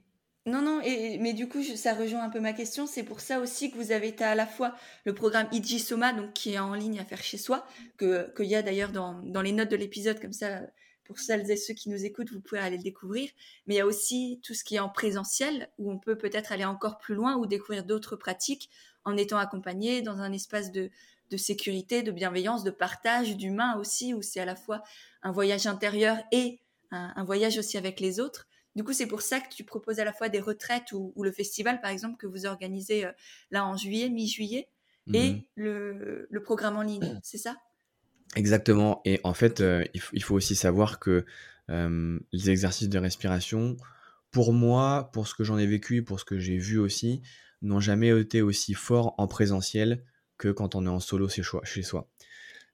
Non, non, et, mais du coup, ça rejoint un peu ma question. C'est pour ça aussi que vous avez à la fois le programme Iji Soma, donc qui est en ligne à faire chez soi, qu'il y a d'ailleurs dans, les notes de l'épisode, comme ça, pour celles et ceux qui nous écoutent, vous pouvez aller le découvrir. Mais il y a aussi tout ce qui est en présentiel, où on peut peut-être aller encore plus loin ou découvrir d'autres pratiques en étant accompagné dans un espace de sécurité, de bienveillance, de partage, d'humain aussi, où c'est à la fois un voyage intérieur et un voyage aussi avec les autres. Du coup, c'est pour ça que tu proposes à la fois des retraites ou, le festival, par exemple, que vous organisez euh, là en juillet, mi-juillet, et mhm. le, programme en ligne, c'est ça? Exactement. Et en fait, euh, il, faut aussi savoir que euh, les exercices de respiration, pour moi, pour ce que j'en ai vécu, pour ce que j'ai vu aussi, n'ont jamais été aussi forts en présentiel que quand on est en solo chez soi.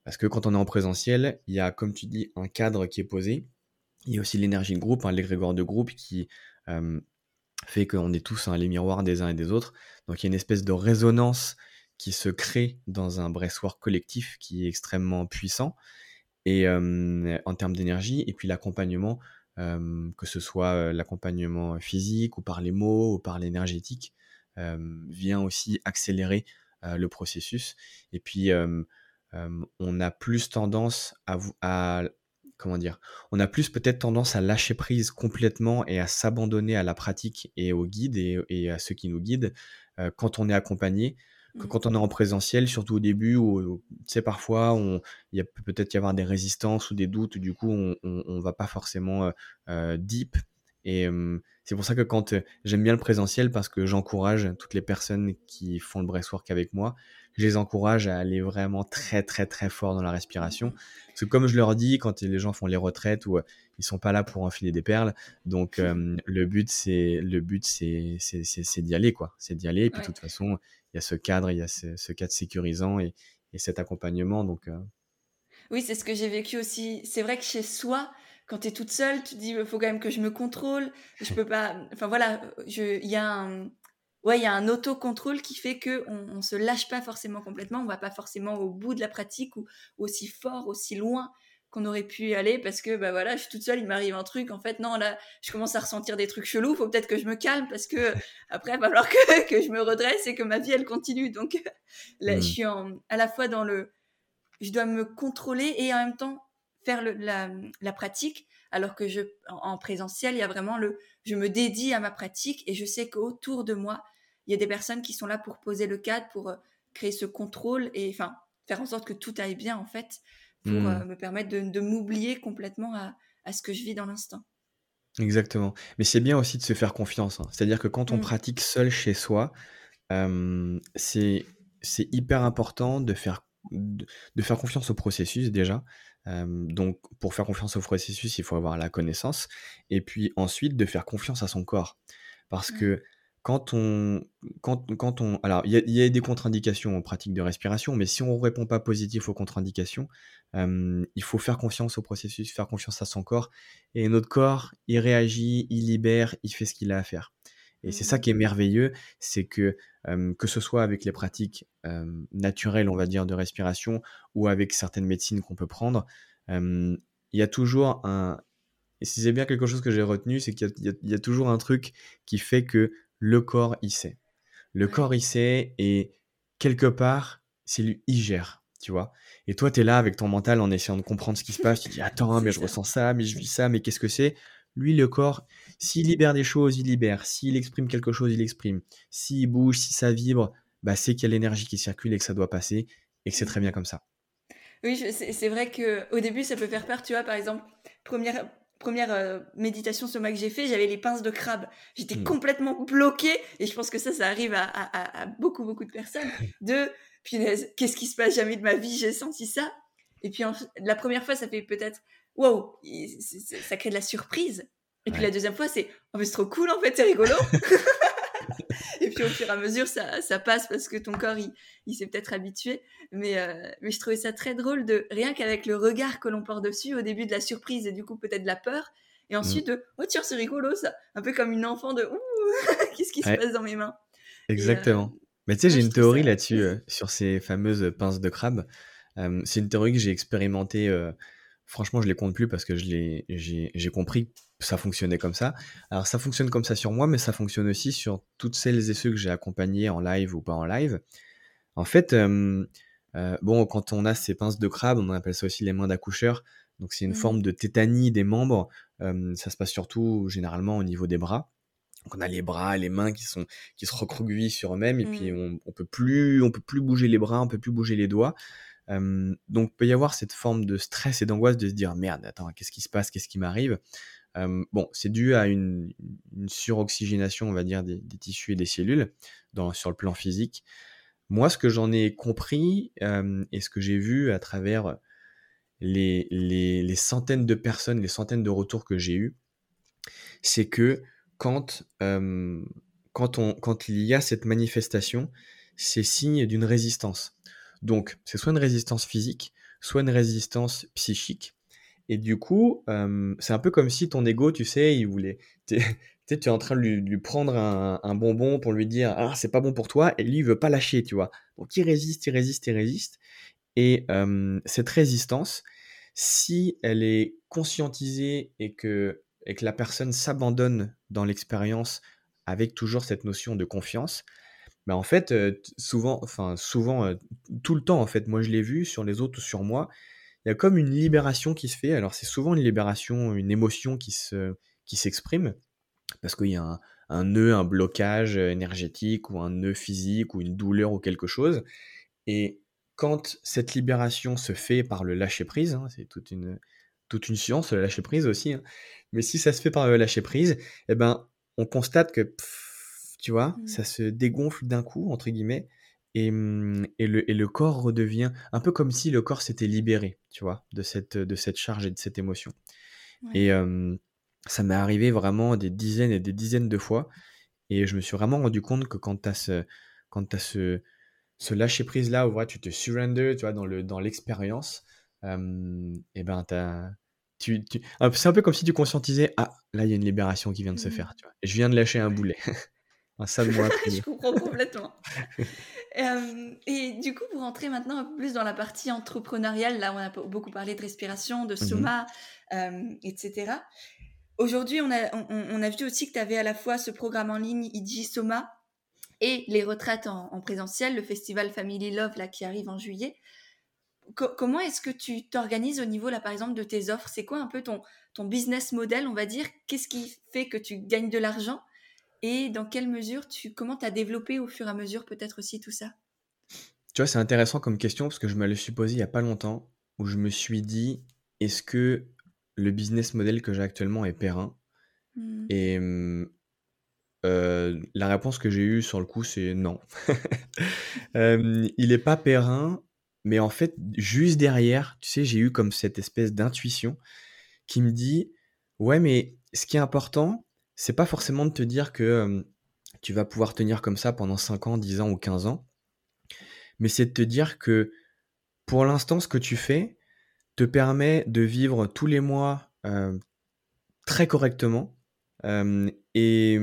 Parce que quand on est en présentiel, il y a, comme tu dis, un cadre qui est posé il y a aussi l'énergie de groupe, hein, l'égrégore de groupe qui fait qu'on est tous hein, les miroirs des uns et des autres. Donc il y a une espèce de résonance qui se crée dans un breastwork collectif qui est extrêmement puissant et en termes d'énergie et puis l'accompagnement que ce soit l'accompagnement physique ou par les mots ou par l'énergétique vient aussi accélérer le processus et puis on a plus tendance à comment dire, on a plus peut-être tendance à lâcher prise complètement et à s'abandonner à la pratique et au guide et, à ceux qui nous guident euh, quand on est accompagné que mmh. quand on est en présentiel, surtout au début, où, tu sais, parfois, il peut peut-être y avoir des résistances ou des doutes, du coup, on ne va pas forcément euh, euh, deep. Et c'est pour ça que quand j'aime bien le présentiel, parce que j'encourage toutes les personnes qui font le breathwork avec moi, je les encourage à aller vraiment très très très fort dans la respiration. Parce que comme je leur dis, quand les gens font les retraites ou ils sont pas là pour enfiler des perles, donc le but c'est le but c'est c'est d'y aller quoi, c'est d'y aller. Et puis de toute façon, il y a ce cadre, il y a ce, cadre sécurisant et, et cet accompagnement. Donc oui, c'est ce que j'ai vécu aussi. C'est vrai que chez soi, quand tu es toute seule, tu te dis, il faut quand même que je me contrôle. Je peux pas. Enfin voilà, il y a un ouais, il y a un autocontrôle qui fait que on, se lâche pas forcément complètement, on va pas forcément au bout de la pratique ou, aussi fort, aussi loin qu'on aurait pu y aller parce que bah voilà, je suis toute seule, il m'arrive un truc en fait non là, je commence à ressentir des trucs chelous, faut peut-être que je me calme parce que après il va falloir que, que je me redresse et que ma vie elle continue. Donc là, je mmh. suis à la fois dans le je dois me contrôler et en même temps faire le, la, la pratique alors que je en présentiel, il y a vraiment le je me dédie à ma pratique et je sais qu'autour de moi, il y a des personnes qui sont là pour poser le cadre, pour euh, créer ce contrôle et enfin faire en sorte que tout aille bien en fait, pour mmh. euh, me permettre de, m'oublier complètement à, ce que je vis dans l'instant. Exactement. Mais c'est bien aussi de se faire confiance. Hein. C'est-à-dire que quand on mmh. pratique seul chez soi, c'est hyper important de faire, de, faire confiance au processus déjà. donc, pour faire confiance au processus, il faut avoir la connaissance. Et puis ensuite, de faire confiance à son corps. Parce mmh. que quand on, quand, quand on, alors il y, a des contre-indications en pratique de respiration, mais si on ne répond pas positif aux contre-indications, il faut faire confiance au processus, faire confiance à son corps, et notre corps, il réagit, il libère, il fait ce qu'il a à faire. Et c'est ça mmh. qui est merveilleux, c'est que que ce soit avec les pratiques naturelles, on va dire, de respiration, ou avec certaines médecines qu'on peut prendre, il y a toujours un, et si c'est bien quelque chose que j'ai retenu, c'est qu'il y, a toujours un truc qui fait que le corps, il sait. Le corps, il sait et quelque part, c'est lui, il gère, tu vois. Et toi, tu es là avec ton mental en essayant de comprendre ce qui se passe. Tu dis, attends, mais je ressens ça, mais je vis ça, mais qu'est-ce que c'est? Lui, le corps, s'il libère des choses, il libère. S'il exprime quelque chose, il exprime. S'il bouge, si ça vibre, bah, c'est qu'il y a l'énergie qui circule et que ça doit passer et que c'est très bien comme ça. Oui, c'est vrai qu'au début, ça peut faire peur, tu vois, par exemple, première, première euh, méditation soma que j'ai fait, j'avais les pinces de crabe. J'étais hmm. complètement bloquée et je pense que ça, ça arrive à, beaucoup, beaucoup de personnes. De, punaise, qu'est-ce qui se passe jamais de ma vie J'ai senti ça. Et puis la première fois, ça fait peut-être, wow, ça crée de la surprise. Et puis la deuxième fois, c'est, oh, mais c'est trop cool en fait, c'est rigolo. puis au fur et à mesure, ça, ça passe parce que ton corps, il, il s'est peut-être habitué. Mais, mais je trouvais ça très drôle de rien qu'avec le regard que l'on porte dessus, au début de la surprise et du coup peut-être de la peur. Et ensuite, de, oh tiens, c'est rigolo ça. Un peu comme une enfant de, ouh, qu'est-ce qui se passe dans mes mains? Exactement. Mais tu sais, j'ai une théorie là-dessus, sur ces fameuses pinces de crabe. c'est une théorie que j'ai expérimentée franchement, je les compte plus parce que j'ai compris que ça fonctionnait comme ça. Alors, ça fonctionne comme ça sur moi, mais ça fonctionne aussi sur toutes celles et ceux que j'ai accompagnés en live ou pas en live. En fait, euh, bon, quand on a ces pinces de crabe, on appelle ça aussi les mains d'accoucheur. Donc, c'est une mmh. forme de tétanie des membres. ça se passe surtout généralement au niveau des bras. Donc, on a les bras, les mains qui sont qui se recroquevillent sur eux-mêmes et puis mmh. on, on peut plus on peut plus bouger les bras, on peut plus bouger les doigts donc, donc, peut y avoir cette forme de stress et d'angoisse de se dire merde, attends, qu'est-ce qui se passe, qu'est-ce qui m'arrive? Bon, c'est dû à une, suroxygénation, on va dire, des, tissus et des cellules sur le plan physique. Moi, ce que j'en ai compris et ce que j'ai vu à travers les, centaines de personnes, les centaines de retours que j'ai eus, c'est que quand, quand il y a cette manifestation, c'est signe d'une résistance. Donc, c'est soit une résistance physique, soit une résistance psychique. Et du coup, c'est un peu comme si ton ego, tu sais, il voulait. tu es en train de lui, prendre un, bonbon pour lui dire Ah, c'est pas bon pour toi, et lui, il veut pas lâcher, tu vois. Donc, il résiste, il résiste, il résiste. Et cette résistance, si elle est conscientisée et que la personne s'abandonne dans l'expérience avec toujours cette notion de confiance, bah, en fait, souvent, enfin souvent, tout le temps en fait, moi je l'ai vu sur les autres ou sur moi, il y a comme une libération qui se fait. Alors c'est souvent une libération, une émotion qui se qui s'exprime parce qu'il y a un, nœud, un blocage énergétique ou un nœud physique ou une douleur ou quelque chose. Et quand cette libération se fait par le lâcher prise, hein, c'est toute une toute une science le lâcher prise aussi. Hein, mais si ça se fait par le lâcher prise, eh ben on constate que tu vois, mmh. ça se dégonfle d'un coup, entre guillemets, et, mmh, et, le, et, le, corps redevient un peu comme si le corps s'était libéré, tu vois, de cette, de cette charge et de cette émotion. Et ça m'est arrivé vraiment des dizaines et des dizaines de fois, et je me suis vraiment rendu compte que quand tu as ce, quand as ce, ce lâcher prise là, où tu te surrender, tu vois, dans, le, dans l'expérience, et ben t'as tu, tu... c'est un peu comme si tu conscientisais ah là il y a une libération qui vient de se mmh. faire tu vois et je viens de lâcher un boulet Un sale mois. je comprends complètement. Euh, et du coup, pour rentrer maintenant un peu plus dans la partie entrepreneuriale, là, on a beaucoup parlé de respiration, de mmh soma, euh, etc. Aujourd'hui, on a, on, a vu aussi que tu avais à la fois ce programme en ligne IG Soma et les retraites en, présentiel, le festival Family Love là, qui arrive en juillet. comment est-ce que tu t'organises au niveau, là, par exemple, de tes offres? C'est quoi un peu ton, ton business model, on va dire? Qu'est-ce qui fait que tu gagnes de l'argent? Et dans quelle mesure tu comment tu as développé au fur et à mesure peut-être aussi tout ça? Tu vois, c'est intéressant comme question parce que je me le suis posé il n'y a pas longtemps où je me suis dit est-ce que le business model que j'ai actuellement est périn? Mmh. Et mmh, euh, la réponse que j'ai eue sur le coup, c'est non. il n'est pas périn, mais en fait, juste derrière, tu sais, j'ai eu comme cette espèce d'intuition qui me dit ouais, mais ce qui est important, c'est pas forcément de te dire que tu vas pouvoir tenir comme ça pendant 5 ans, 10 ans ou 15 ans, mais c'est de te dire que pour l'instant, ce que tu fais te permet de vivre tous les mois très correctement. et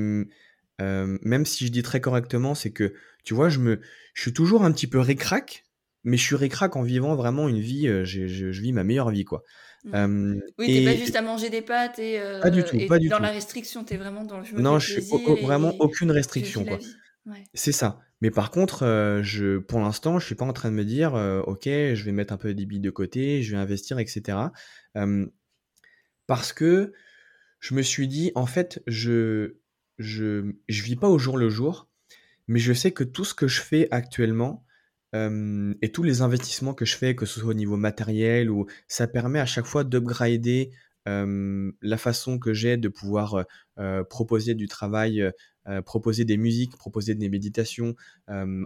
même si je dis très correctement, c'est que, tu vois, je, me, je suis toujours un petit peu récrac, mais je suis récrac en vivant vraiment une vie, je, je vis ma meilleure vie, quoi. Mmh. oui, t'es pas juste à manger des pâtes et, pas du tout, pas du dans tout. la restriction, t'es vraiment dans le je Non, je suis vraiment aucune restriction, quoi. C'est ça. Mais par contre, je, pour l'instant, je suis pas en train de me dire, ok, je vais mettre un peu des billes de côté, je vais investir, etc. parce que je me suis dit, en fait, je, je, je vis pas au jour le jour, mais je sais que tout ce que je fais actuellement, et tous les investissements que je fais, que ce soit au niveau matériel ou ça permet à chaque fois d'upgrader la façon que j'ai de pouvoir proposer du travail, proposer des musiques, proposer des méditations,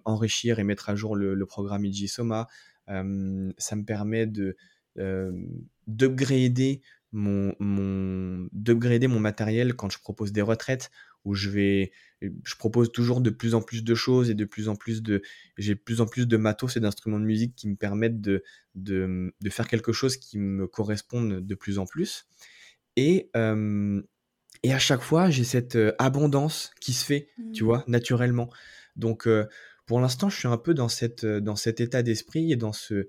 enrichir et mettre à jour le, programme IG Soma. ça me permet de d'upgrader mon, mon, mon matériel quand je propose des retraites où je vais, je propose toujours de plus en plus de choses et de plus en plus de, j'ai plus en plus de matos et d'instruments de musique qui me permettent de, de, de, faire quelque chose qui me corresponde de plus en plus. Et, et à chaque fois, j'ai cette abondance qui se fait, tu mmh. vois, naturellement. Donc, pour l'instant, je suis un peu dans, cette, dans cet état d'esprit et dans ce,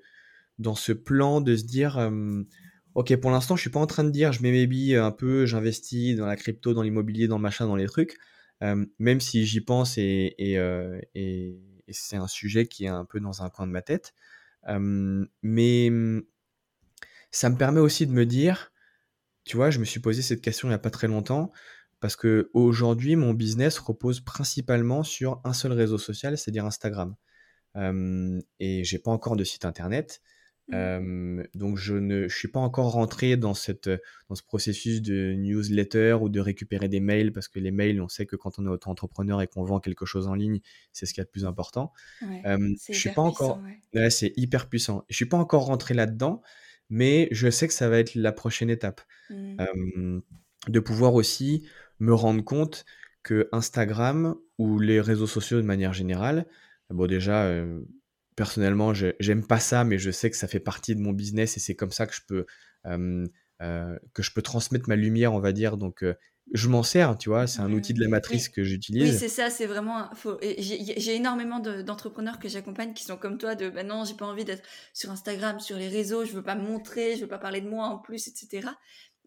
dans ce plan de se dire, ok, pour l'instant, je suis pas en train de dire, je mets mes billes un peu, j'investis dans la crypto, dans l'immobilier, dans le machin, dans les trucs, même si j'y pense et, et, c'est un sujet qui est un peu dans un coin de ma tête. mais mmh, ça me permet aussi de me dire, tu vois, je me suis posé cette question il n'y a pas très longtemps, parce que aujourd'hui, mon business repose principalement sur un seul réseau social, c'est-à-dire Instagram. Euh, et j'ai pas encore de site internet. Mmh. donc je ne je suis pas encore rentré dans, cette, dans ce processus de newsletter ou de récupérer des mails parce que les mails, on sait que quand on est auto-entrepreneur et qu'on vend quelque chose en ligne, c'est ce qui est le plus important. je suis pas encore, c'est hyper puissant. Je suis pas encore rentré là-dedans, mais je sais que ça va être la prochaine étape. Mmh. de pouvoir aussi me rendre compte que Instagram ou les réseaux sociaux de manière générale, bon déjà, personnellement, j'aime pas ça, mais je sais que ça fait partie de mon business et c'est comme ça que je peux, que je peux transmettre ma lumière, on va dire. Donc, je m'en sers, tu vois, c'est un outil de la matrice que j'utilise. Oui, c'est ça, c'est vraiment. J'ai énormément d'entrepreneurs que j'accompagne qui sont comme toi, de bah non, j'ai pas envie d'être sur Instagram, sur les réseaux, je veux pas me montrer, je veux pas parler de moi en plus, etc.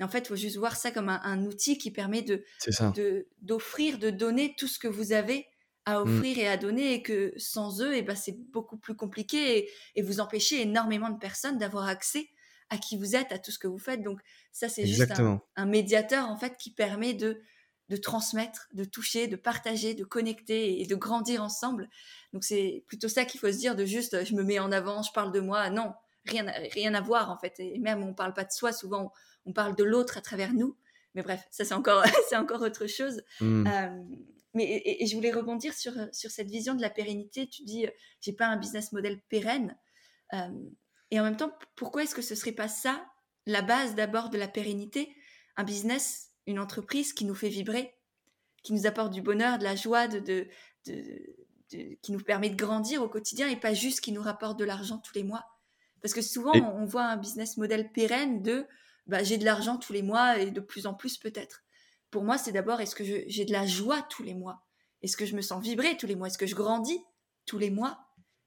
Et en fait, il faut juste voir ça comme un, outil qui permet de d'offrir, de, donner tout ce que vous avez à mmh. offrir et à donner, et que sans eux, et eh ben, c'est beaucoup plus compliqué et, et vous empêchez énormément de personnes d'avoir accès à qui vous êtes, à tout ce que vous faites. Donc ça, c'est juste un, médiateur en fait qui permet de de transmettre, de toucher, de partager, de connecter et de grandir ensemble. Donc c'est plutôt ça qu'il faut se dire de juste je me mets en avant, je parle de moi. Non, rien rien à voir en fait. Et même on parle pas de soi, souvent on parle de l'autre à travers nous. Mais bref, ça c'est encore c'est encore autre chose. Mmh. Euh, mais et, je voulais rebondir sur sur cette vision de la pérennité. Tu dis j'ai pas un business model pérenne. Euh, et en même temps, pourquoi est-ce que ce serait pas ça, la base d'abord de la pérennité, un business, une entreprise qui nous fait vibrer, qui nous apporte du bonheur, de la joie, de, de, qui nous permet de grandir au quotidien et pas juste qui nous rapporte de l'argent tous les mois. Parce que souvent, on voit un business model pérenne de bah, j'ai de l'argent tous les mois et de plus en plus peut-être. Pour moi, c'est d'abord est-ce que j'ai de la joie tous les mois? Est-ce que je me sens vibrer tous les mois? Est-ce que je grandis tous les mois?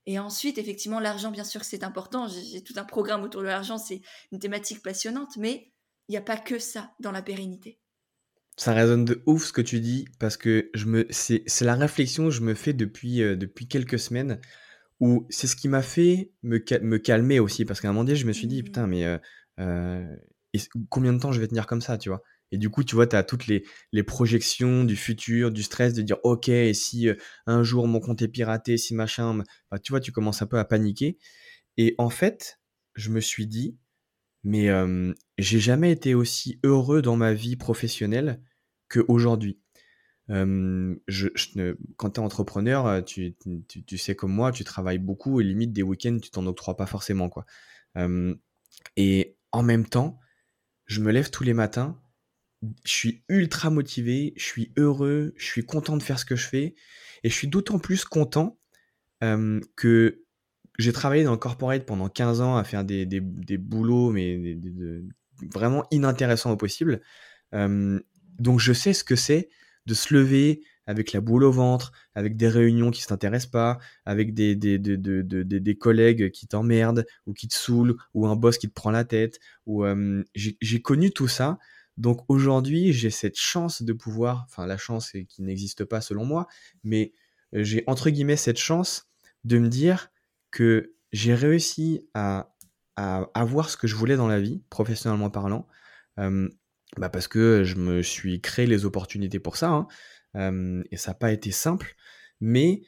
Et ensuite, effectivement, l'argent, bien sûr, c'est important. J'ai tout un programme autour de l'argent, c'est une thématique passionnante, mais il n'y a pas que ça dans la pérennité. Ça résonne de ouf ce que tu dis, parce que je me, c'est, la réflexion que je me fais depuis, euh, depuis quelques semaines, où c'est ce qui m'a fait me, me calmer aussi, parce qu'à un moment donné, je me suis dit, mmh. putain, mais euh, euh, combien de temps je vais tenir comme ça, tu vois? Et du coup, tu vois, tu as toutes les, les, projections du futur, du stress, de dire, OK, et si euh, un jour mon compte est piraté, si machin, bah, tu vois, tu commences un peu à paniquer. Et en fait, je me suis dit, mais j'ai jamais été aussi heureux dans ma vie professionnelle qu'aujourd'hui. je, quand tu es entrepreneur, euh, tu, tu, tu, sais comme moi, tu travailles beaucoup et limite des week-ends, tu t'en octroies pas forcément. quoi. et en même temps, je me lève tous les matins je suis ultra motivé, je suis heureux, je suis content de faire ce que je fais. Et je suis d'autant plus content que j'ai travaillé dans le corporate pendant 15 ans à faire des, des, des boulots, mais vraiment inintéressants au possible. donc je sais ce que c'est de se lever avec la boule au ventre, avec des réunions qui ne t'intéressent pas, avec des, des, des, des collègues qui t'emmerdent ou qui te saoulent, ou un boss qui te prend la tête. J'ai connu tout ça. Donc aujourd'hui, j'ai cette chance de pouvoir, enfin la chance qui n'existe pas selon moi, mais euh, j'ai entre guillemets cette chance de me dire que j'ai réussi à, avoir ce que je voulais dans la vie, professionnellement parlant, bah parce que je me suis créé les opportunités pour ça, hein, et ça n'a pas été simple, mais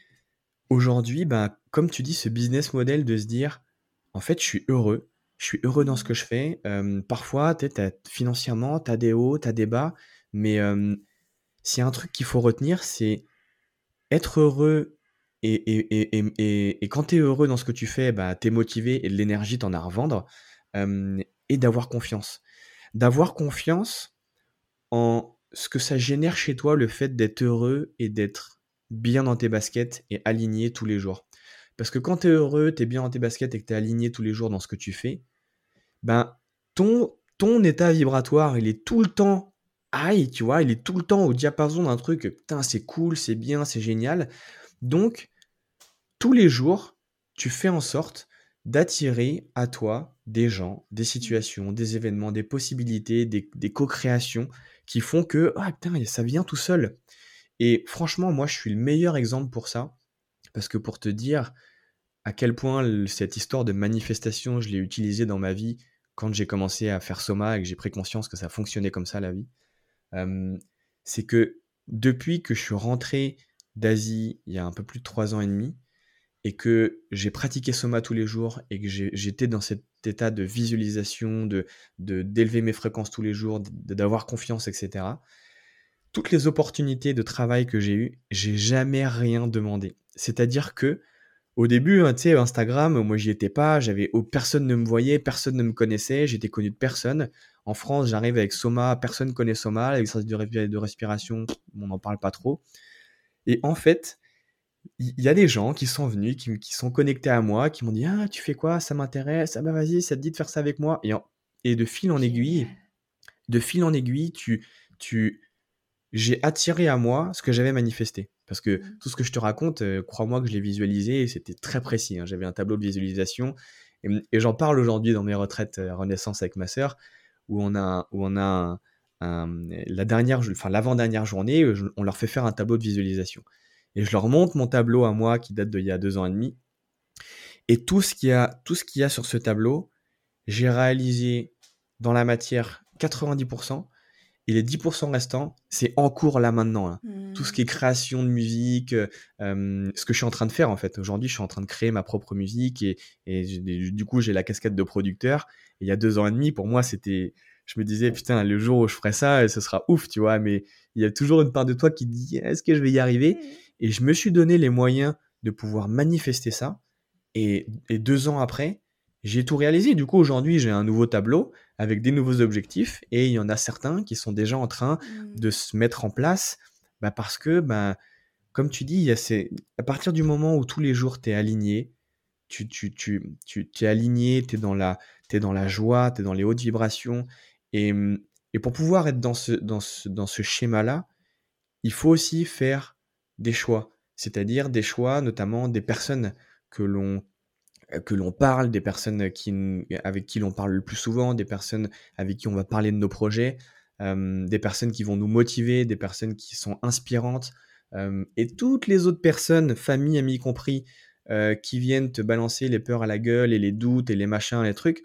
aujourd'hui, bah, comme tu dis, ce business model de se dire, en fait, je suis heureux, je suis heureux dans ce que je fais. parfois, financièrement, tu as des hauts, tu as des bas, mais a un truc qu'il faut retenir, c'est être heureux. Et, quand tu es heureux dans ce que tu fais, bah, tu es motivé et l'énergie, tu en as à revendre. et d'avoir confiance. D'avoir confiance en ce que ça génère chez toi, le fait d'être heureux et d'être bien dans tes baskets et aligné tous les jours. Parce que quand tu es heureux, tu es bien dans tes baskets et que tu es aligné tous les jours dans ce que tu fais, ben ton, ton état vibratoire, il est tout le temps high, tu vois, il est tout le temps au diapason d'un truc, putain, c'est cool, c'est bien, c'est génial. Donc, tous les jours, tu fais en sorte d'attirer à toi des gens, des situations, des événements, des possibilités, des, co-créations qui font que, ah putain, ça vient tout seul. Et franchement, moi, je suis le meilleur exemple pour ça. Parce que pour te dire à quel point cette histoire de manifestation, je l'ai utilisée dans ma vie quand j'ai commencé à faire Soma et que j'ai pris conscience que ça fonctionnait comme ça, la vie, c'est que depuis que je suis rentré d'Asie il y a un peu plus de trois ans et demi, et que j'ai pratiqué Soma tous les jours et que j'étais dans cet état de visualisation, de d'élever mes fréquences tous les jours, d'avoir confiance, etc. Toutes les opportunités de travail que j'ai eues, j'ai jamais rien demandé. C'est-à-dire que au début, hein, tu sais, Instagram, moi j'y étais pas, j'avais oh, personne ne me voyait, personne ne me connaissait, j'étais connu de personne. En France, j'arrive avec Soma, personne connaît Soma, l'exercice de, de respiration, on n'en parle pas trop. Et en fait, il y a des gens qui sont venus, qui, sont connectés à moi, qui m'ont dit Ah, tu fais quoi? Ça m'intéresse. Ah, bah vas-y, ça te dit de faire ça avec moi. Et, et de fil en aiguille, de fil en aiguille, tu, tu, j'ai attiré à moi ce que j'avais manifesté. Parce que mmh. tout ce que je te raconte, euh, crois-moi que je l'ai visualisé et c'était très précis. Hein. J'avais un tableau de visualisation et, j'en parle aujourd'hui dans mes retraites euh, Renaissance avec ma sœur, où on a, où on a la dernière, enfin l'avant-dernière journée, on leur fait faire un tableau de visualisation et je leur montre mon tableau à moi qui date d'il y a deux ans et demi. Et tout ce qu'il y a, tout ce qu'il y a sur ce tableau, j'ai réalisé dans la matière 90%. Et les 10% restants, c'est en cours là maintenant. Tout ce qui est création de musique, euh, ce que je suis en train de faire en fait. Aujourd'hui, je suis en train de créer ma propre musique et, du coup, j'ai la casquette de producteur. il y a deux ans et demi, pour moi, c'était. Je me disais, putain, le jour où je ferai ça, ce sera ouf, tu vois. Mais il y a toujours une part de toi qui dit, est-ce que je vais y arriver? Et je me suis donné les moyens de pouvoir manifester ça. Et, deux ans après, j'ai tout réalisé. Du coup, aujourd'hui, j'ai un nouveau tableau avec des nouveaux objectifs. Et il y en a certains qui sont déjà en train mmh. de se mettre en place bah, parce que, bah, comme tu dis, à partir du moment où tous les jours tu es aligné, tu, tu, tu, tu es aligné, tu es, dans la, es dans la joie, tu es dans les hautes vibrations. Et, et pour pouvoir être dans ce, dans ce, dans ce schéma-là, il faut aussi faire des choix, c'est-à-dire des choix notamment des personnes que l'on que l'on parle, des personnes qui, avec qui l'on parle le plus souvent, des personnes avec qui on va parler de nos projets, euh, des personnes qui vont nous motiver, des personnes qui sont inspirantes, euh, et toutes les autres personnes, famille, amis compris, qui viennent te balancer les peurs à la gueule et les doutes et les machins, les trucs,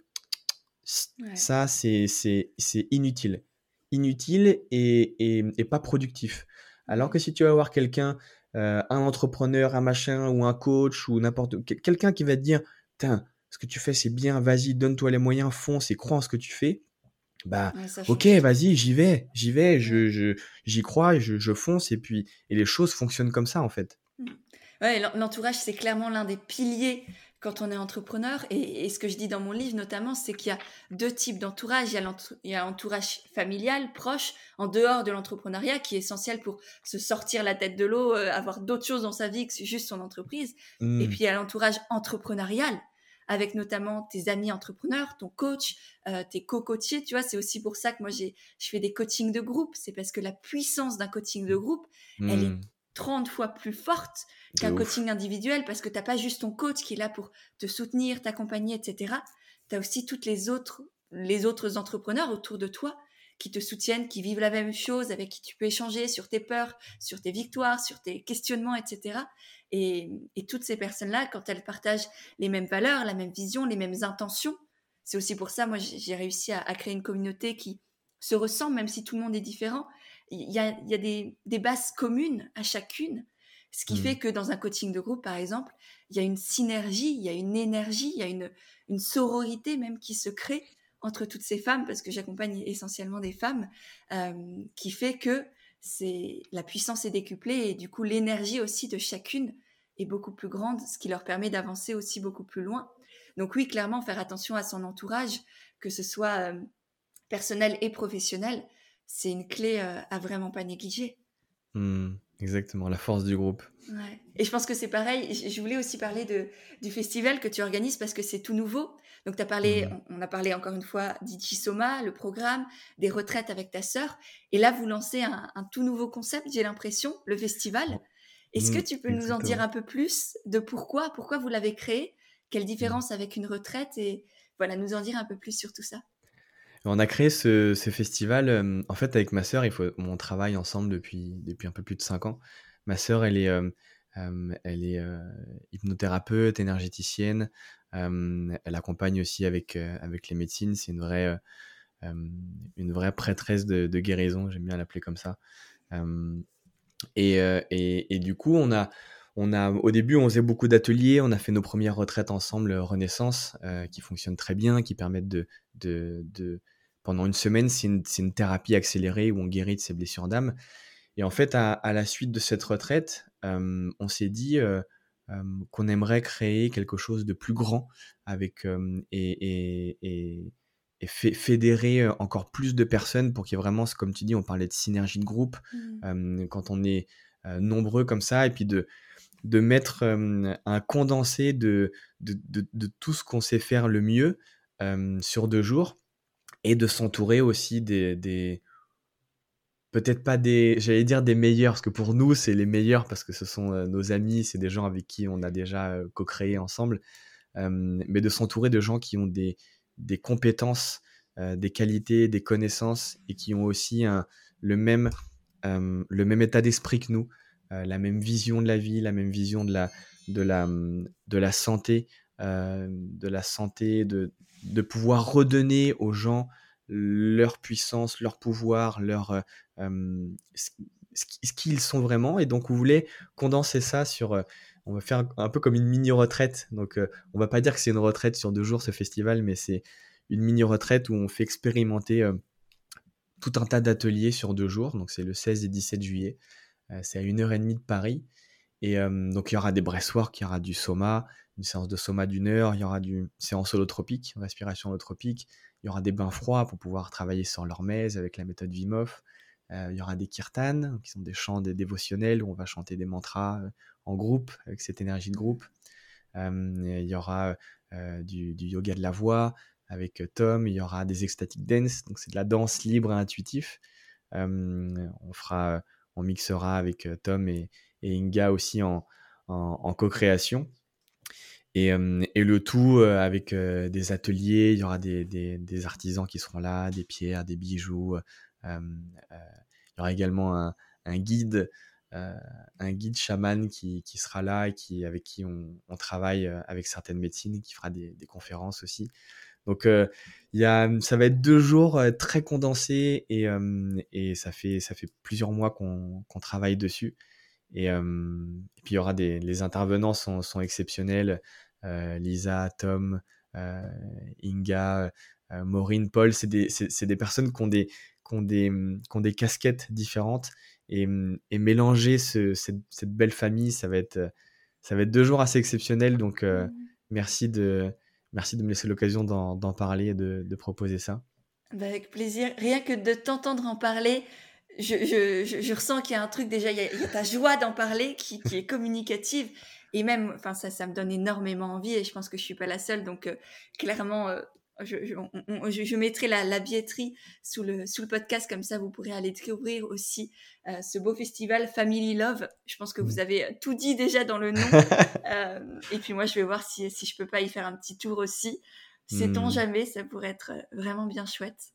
ça c'est inutile. Inutile et, et pas productif. Alors que si tu vas voir quelqu'un, euh, un entrepreneur, un machin, ou un coach, ou n'importe quelqu'un qui va te dire, tiens, ce que tu fais c'est bien, vas-y, donne-toi les moyens, fonce et crois en ce que tu fais. Bah, ok, vas-y, j'y vais, j'y vais, je, j'y crois, je, je fonce, et puis, et les choses fonctionnent comme ça, en fait. Mmh. Ouais, l'entourage, c'est clairement l'un des piliers quand on est entrepreneur. Et, ce que je dis dans mon livre notamment, c'est qu'il y a deux types d'entourage. Il y a l'entourage familial, proche, en dehors de l'entrepreneuriat, qui est essentiel pour se sortir la tête de l'eau, euh, avoir d'autres choses dans sa vie que juste son entreprise. Et mmh. puis il y a l'entourage entrepreneurial, avec notamment tes amis entrepreneurs, ton coach, euh, tes co-coachés. Tu vois, c'est aussi pour ça que moi, j'ai, je fais des coachings de groupe. C'est parce que la puissance d'un coaching de groupe, elle est 30 mmh. fois plus forte qu'un coaching individuel parce que tu n'as pas juste ton coach qui est là pour te soutenir, t'accompagner, etc. Tu as aussi toutes les autres, les autres entrepreneurs autour de toi qui te soutiennent, qui vivent la même chose, avec qui tu peux échanger sur tes peurs, sur tes victoires, sur tes questionnements, etc. Et, toutes ces personnes-là, quand elles partagent les mêmes valeurs, la même vision, les mêmes intentions, c'est aussi pour ça, moi, j'ai réussi à, créer une communauté qui se ressemble, même si tout le monde est différent. Il y a, des, des bases communes à chacune ce qui fait mmh. que dans un coaching de groupe, par exemple, il y a une synergie, il y a une énergie, il y a une, une sororité même qui se crée entre toutes ces femmes, parce que j'accompagne essentiellement des femmes, euh, qui fait que c'est la puissance est décuplée et du coup l'énergie aussi de chacune est beaucoup plus grande, ce qui leur permet d'avancer aussi beaucoup plus loin. Donc oui, clairement, faire attention à son entourage, que ce soit euh, personnel et professionnel, c'est une clé à vraiment pas négliger. Mmh, exactement, la force du groupe. Ouais. Et je pense que c'est pareil. Je voulais aussi parler de, du festival que tu organises parce que c'est tout nouveau. Donc, as parlé, mmh. on, a parlé encore une fois d'Ichisoma, le programme, des retraites avec ta sœur. Et là, vous lancez un, tout nouveau concept, j'ai l'impression, le festival. Est-ce que mmh, tu peux nous en dire un peu plus de pourquoi, pourquoi vous l'avez créé, quelle différence avec une retraite? Et voilà, nous en dire un peu plus sur tout ça. On a créé ce, festival, euh, en fait, avec ma sœur, on travaille ensemble depuis, depuis un peu plus de 5 ans. Ma sœur, elle est, euh, euh, elle est hypnothérapeute, énergéticienne. elle accompagne aussi avec, avec les médecines. C'est une vraie, une vraie prêtresse de, guérison, j'aime bien l'appeler comme ça. Et, et, du coup, on a, on a, au début, on faisait beaucoup d'ateliers. On a fait nos premières retraites ensemble, Renaissance, qui fonctionnent très bien, qui permettent de, de, de pendant une semaine, c'est une, thérapie accélérée où on guérit de ses blessures d'âme. Et en fait, à, la suite de cette retraite, euh, on s'est dit euh, euh, qu'on aimerait créer quelque chose de plus grand avec et, et, et, fédérer encore plus de personnes pour qu'il y ait vraiment, comme tu dis, on parlait de synergie de groupe, mmh. quand on est nombreux comme ça, et puis de, de mettre un condensé de, de, de tout ce qu'on sait faire le mieux sur deux jours et de s'entourer aussi des, peut-être pas des, j'allais dire des meilleurs, parce que pour nous, c'est les meilleurs, parce que ce sont nos amis, c'est des gens avec qui on a déjà co-créé ensemble, mais de s'entourer de gens qui ont des, des compétences, des qualités, des connaissances, et qui ont aussi un, le, même, le même état d'esprit que nous, la même vision de la vie, la même vision de la, santé, de la santé, de, de pouvoir redonner aux gens leur puissance, leur pouvoir, leur, euh, euh, ce qu'ils sont vraiment. Et donc, vous voulez condenser ça sur... Euh, on va faire un, peu comme une mini-retraite. Donc, on va pas dire que c'est une retraite sur deux jours, ce festival, mais c'est une mini-retraite où on fait expérimenter tout un tas d'ateliers sur deux jours. Donc, c'est le 16 et 17 juillet. C'est à une heure et demie de Paris. Et donc, il y aura des breastwork, il y aura du soma, une séance de soma d'une heure, il y aura du séance holotropique, respiration holotropique, il y aura des bains froids pour pouvoir travailler sur l'hormèse avec la méthode Vimov, euh, il y aura des kirtans, qui sont des chants dévotionnels où on va chanter des mantras euh, en groupe, avec cette énergie de groupe. Euh, il y aura du, yoga de la voix avec Tom, il y aura des ecstatic dance, donc c'est de la danse libre et intuitif. on fera, on mixera avec Tom et, Inga aussi en, co-création. Et, le tout avec des ateliers, il y aura des, artisans qui seront là, des pierres, des bijoux. il y aura également un, guide, un guide chaman qui, sera là et avec qui on, travaille avec certaines médecines, qui fera des, conférences aussi. Donc il y a, ça va être deux jours très condensés et, et ça, fait, ça fait plusieurs mois qu'on travaille dessus. Et, puis il y aura des les intervenants sont, sont exceptionnels. Euh, Lisa, Tom, euh, Inga, euh, Maureen, Paul, c'est des, des, personnes qui ont des, qui ont des, qui ont des casquettes différentes et, et mélanger ce, cette, cette, belle famille, ça va être, ça va être deux jours assez exceptionnels. Donc mmh. merci de, merci de me laisser l'occasion d'en parler et de, proposer ça. Bah, avec plaisir. Rien que de t'entendre en parler, je, ressens qu'il y a un truc déjà, il y a, ta joie d'en parler qui, est communicative. Et même, ça, ça me donne énormément envie et je pense que je suis pas la seule. Donc, euh, clairement, euh, je, je, je, mettrai la, la, billetterie sous le, sous le podcast, comme ça vous pourrez aller découvrir aussi euh, ce beau festival Family Love. Je pense que vous avez tout dit déjà dans le nom. et puis moi, je vais voir si, si je peux pas y faire un petit tour aussi. Sait-on mmh. jamais, ça pourrait être vraiment bien chouette.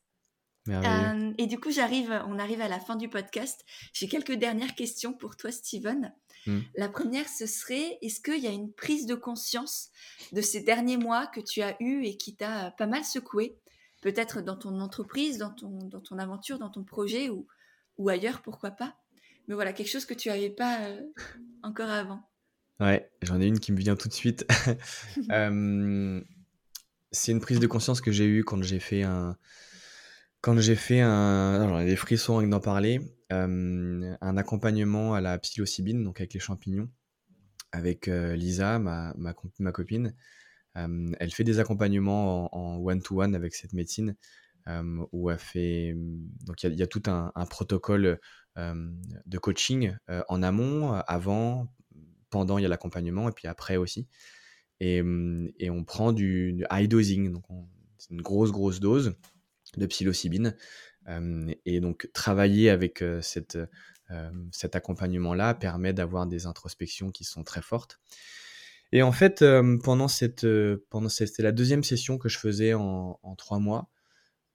Euh, et du coup, j'arrive, on arrive à la fin du podcast. J'ai quelques dernières questions pour toi, Steven. Hmm. La première, ce serait, est-ce qu'il y a une prise de conscience de ces derniers mois que tu as eu et qui t'a pas mal secoué, peut-être dans ton entreprise, dans ton, dans ton aventure, dans ton projet ou, ou ailleurs, pourquoi pas? Mais voilà, quelque chose que tu n'avais pas euh, encore avant. Ouais, j'en ai une qui me vient tout de suite. Euh, c'est une prise de conscience que j'ai eue quand j'ai fait un quand j'ai fait un, j'en ai des frissons avec d'en parler, un accompagnement à la psilocybine, donc avec les champignons, avec Lisa, ma, ma, copine. Elle fait des accompagnements en one-to-one avec cette médecine où elle fait. Donc, il y, a tout un, protocole de coaching en amont, avant, pendant, il y a l'accompagnement, et puis après aussi. Et, et on prend du, high dosing, donc une grosse, grosse dose de psilocybine. Et donc, travailler avec cette, cet accompagnement-là permet d'avoir des introspections qui sont très fortes. Et en fait, pendant cette, pendant c'était la deuxième session que je faisais en, trois mois.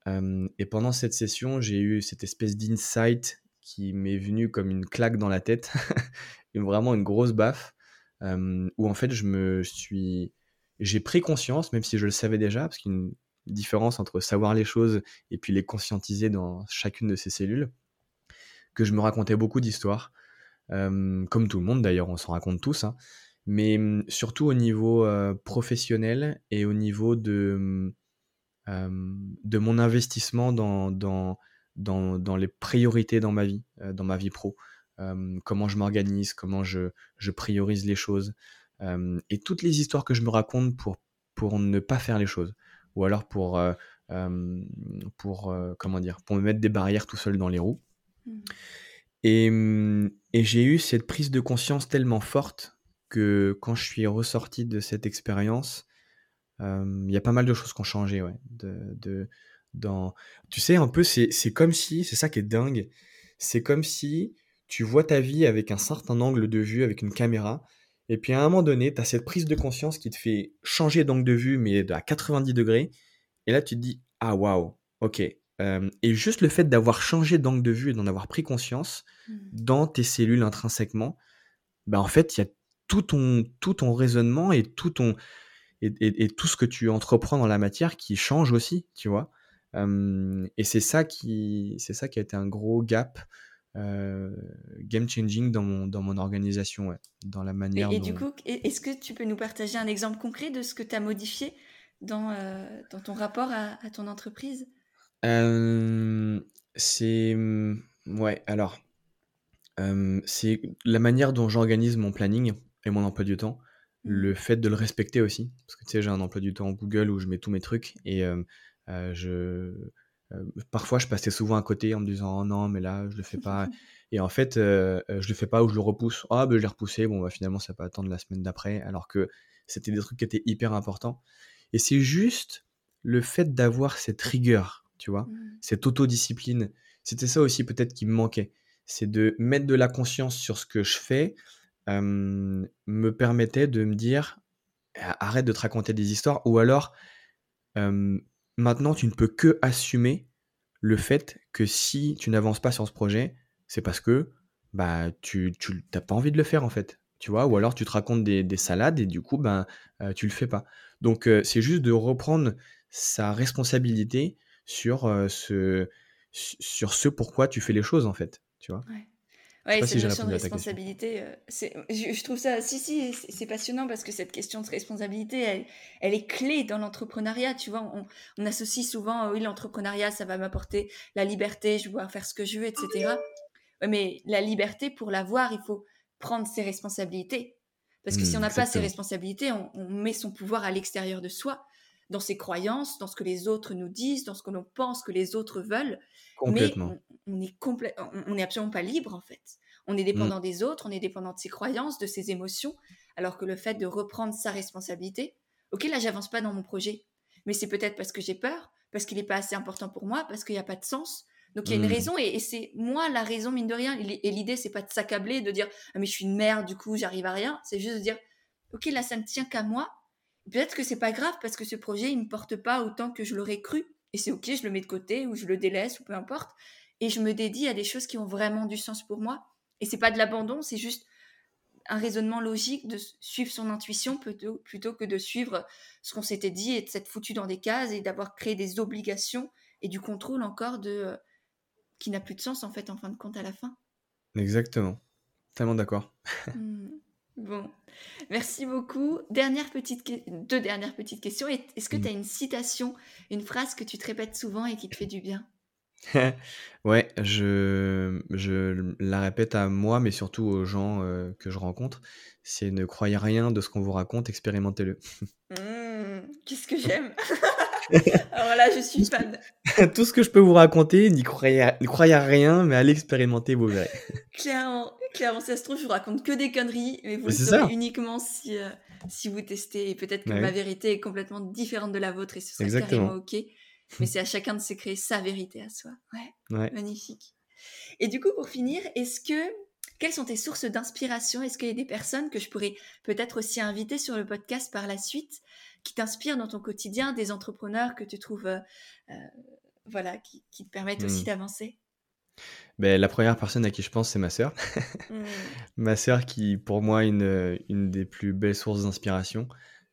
et pendant cette session, j'ai eu cette espèce d'insight qui m'est venu comme une claque dans la tête, vraiment une grosse baffe, où en fait je me suis, j'ai pris conscience, même si je le savais déjà, parce qu'il y a une différence entre savoir les choses et puis les conscientiser dans chacune de ces cellules, que je me racontais beaucoup d'histoires, comme tout le monde d'ailleurs, on s'en raconte tous, hein, mais surtout au niveau professionnel et au niveau de, de mon investissement dans, dans, dans, dans, les priorités dans ma vie, dans ma vie pro. comment je m'organise, comment je, je, priorise les choses. et toutes les histoires que je me raconte pour, pour ne pas faire les choses. Ou alors pour, pour, comment dire, pour me mettre des barrières tout seul dans les roues. Mmh. Et, et j'ai eu cette prise de conscience tellement forte que quand je suis ressorti de cette expérience, il y a pas mal de choses qui ont changé, ouais. De, dans... Tu sais, un peu, c'est comme si, c'est ça qui est dingue, c'est comme si tu vois ta vie avec un certain angle de vue, avec une caméra, et puis à un moment donné, tu as cette prise de conscience qui te fait changer d'angle de vue, mais à 90 degrés, et là tu te dis, ah waouh, ok. et juste le fait d'avoir changé d'angle de vue et d'en avoir pris conscience mmh. dans tes cellules intrinsèquement, bah en fait, il y a tout ton, tout ton raisonnement et tout, ton, et, tout ce que tu entreprends dans la matière qui change aussi, tu vois. et c'est ça, qui, c'est ça qui a été un gros gap game changing dans mon, dans mon organisation, dans la manière. Et, du coup, est-ce que tu peux nous partager un exemple concret de ce que tu as modifié dans, dans ton rapport à, à ton entreprise? C'est. Mmh, ouais, alors. c'est la manière dont j'organise mon planning et mon emploi du temps. Mmh. Le fait de le respecter aussi. Parce que tu sais, j'ai un emploi du temps Google où je mets tous mes trucs et je. Parfois, je passais souvent à côté en me disant oh non, mais là, je le fais pas. et en fait, je le fais pas ou je le repousse. Ah, ben je l'ai repoussé. Bon, bah, finalement, ça va pas attendre la semaine d'après. Alors que c'était des trucs qui étaient hyper importants. Et c'est juste le fait d'avoir cette rigueur, tu vois, mmh. cette autodiscipline. C'était ça aussi peut-être qui me manquait. C'est de mettre de la conscience sur ce que je fais, me permettait de me dire arrête de te raconter des histoires ou alors maintenant tu ne peux que assumer le fait que si tu n'avances pas sur ce projet, c'est parce que bah tu n'as pas envie de le faire en fait, tu vois, ou alors tu te racontes des, salades et du coup ben tu le fais pas. Donc c'est juste de reprendre sa responsabilité sur ce sur ce pourquoi tu fais les choses en fait, tu vois. Oui, cette notion de responsabilité, euh, je, trouve ça, si, si, c'est passionnant parce que cette question de responsabilité, elle, elle est clé dans l'entrepreneuriat. Tu vois, on, associe souvent, oui, l'entrepreneuriat, ça va m'apporter la liberté, je vais pouvoir faire ce que je veux, etc. mais la liberté, pour l'avoir, il faut prendre ses responsabilités. Parce que si on n'a pas ses responsabilités, on, met son pouvoir à l'extérieur de soi, dans ses croyances, dans ce que les autres nous disent, dans ce que l'on pense que les autres veulent. Complètement. Mais on, est on, est absolument pas libre en fait. On est dépendant mmh. des autres, on est dépendant de ses croyances, de ses émotions, alors que le fait de reprendre sa responsabilité, ok, là j'avance pas dans mon projet, mais c'est peut-être parce que j'ai peur, parce qu'il n'est pas assez important pour moi, parce qu'il n'y a pas de sens. Donc il y a une mmh. raison et, c'est moi la raison mine de rien. Et l'idée c'est pas de s'accabler, de dire ah mais je suis une merde, du coup j'arrive à rien. C'est juste de dire ok là ça ne tient qu'à moi. Peut-être que c'est pas grave parce que ce projet il me porte pas autant que je l'aurais cru et c'est ok je le mets de côté ou je le délaisse ou peu importe et je me dédie à des choses qui ont vraiment du sens pour moi. Et c'est pas de l'abandon, c'est juste un raisonnement logique de suivre son intuition plutôt, plutôt que de suivre ce qu'on s'était dit et de s'être foutu dans des cases et d'avoir créé des obligations et du contrôle encore de euh, qui n'a plus de sens en fait en fin de compte à la fin. Exactement. Tellement d'accord. Hmm. Bon, merci beaucoup. Dernière petite Deux dernières petites questions. Est-ce que hmm. tu as une citation, une phrase que tu te répètes souvent et qui te fait du bien? Ouais, je je la répète à moi, mais surtout aux gens, euh, que je rencontre. C'est: «Ne croyez rien de ce qu'on vous raconte, expérimentez-le». Mmh, qu'est-ce que j'aime! Alors là, je suis fan. Tout ce que je peux vous raconter, n'y croyez, croyez à rien, mais allez expérimenter, vous verrez. clairement, clairement, ça se trouve, je vous raconte que des conneries, mais vous le saurez uniquement si, euh, si vous testez. Et peut-être que ma vérité est complètement différente de la vôtre et ce serait Exactement. carrément OK. Mais c'est à chacun de se créer sa vérité à soi. Ouais, magnifique. Et du coup, pour finir, est-ce que quelles sont tes sources d'inspiration? Est-ce qu'il y a des personnes que je pourrais peut-être aussi inviter sur le podcast par la suite qui t'inspirent dans ton quotidien, des entrepreneurs que tu trouves, euh, euh, voilà, qui, te permettent aussi mmh. d'avancer? Ben, la première personne à qui je pense, c'est ma sœur. Mmh. ma sœur qui, pour moi, est une, une des plus belles sources d'inspiration.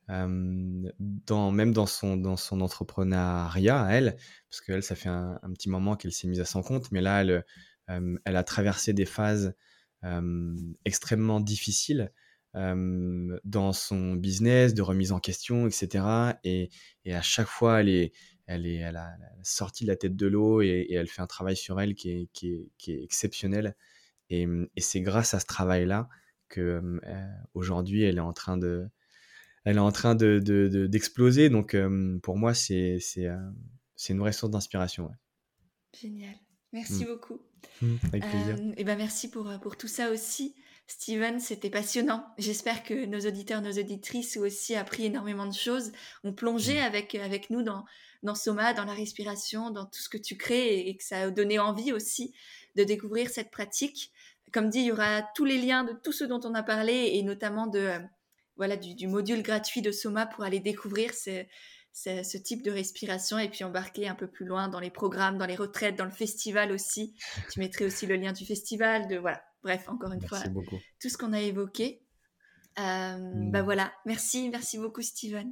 dans, même dans son, dans son entrepreneuriat elle, parce qu'elle, ça fait un, petit moment qu'elle s'est mise à son compte, mais là, elle, elle a traversé des phases extrêmement difficile dans son business, de remise en question, etc. Et, à chaque fois, elle, est, elle, est, elle, a, sorti de la tête de l'eau et, elle fait un travail sur elle qui est, qui est, exceptionnel. Et, c'est grâce à ce travail-là que aujourd'hui, elle est en train de, elle est en train de, d'exploser. Donc, pour moi, c'est, c'est, une vraie source d'inspiration. Génial. Merci mmh. beaucoup. Mmh, avec plaisir. Euh, et ben merci pour, euh, pour tout ça aussi. Steven, c'était passionnant. J'espère que nos auditeurs, nos auditrices ont aussi appris énormément de choses, ont plongé mmh. avec, avec nous dans, dans Soma, dans la respiration, dans tout ce que tu crées et, que ça a donné envie aussi de découvrir cette pratique. Comme dit, il y aura tous les liens de tout ce dont on a parlé et notamment de, euh, voilà, du, du, module gratuit de Soma pour aller découvrir ce type de respiration et puis embarquer un peu plus loin dans les programmes, dans les retraites, dans le festival aussi. Tu mettrais aussi le lien du festival, de voilà. Bref, encore une fois, tout ce qu'on a évoqué. Euh, mmh. Bah voilà, merci, merci beaucoup Steven.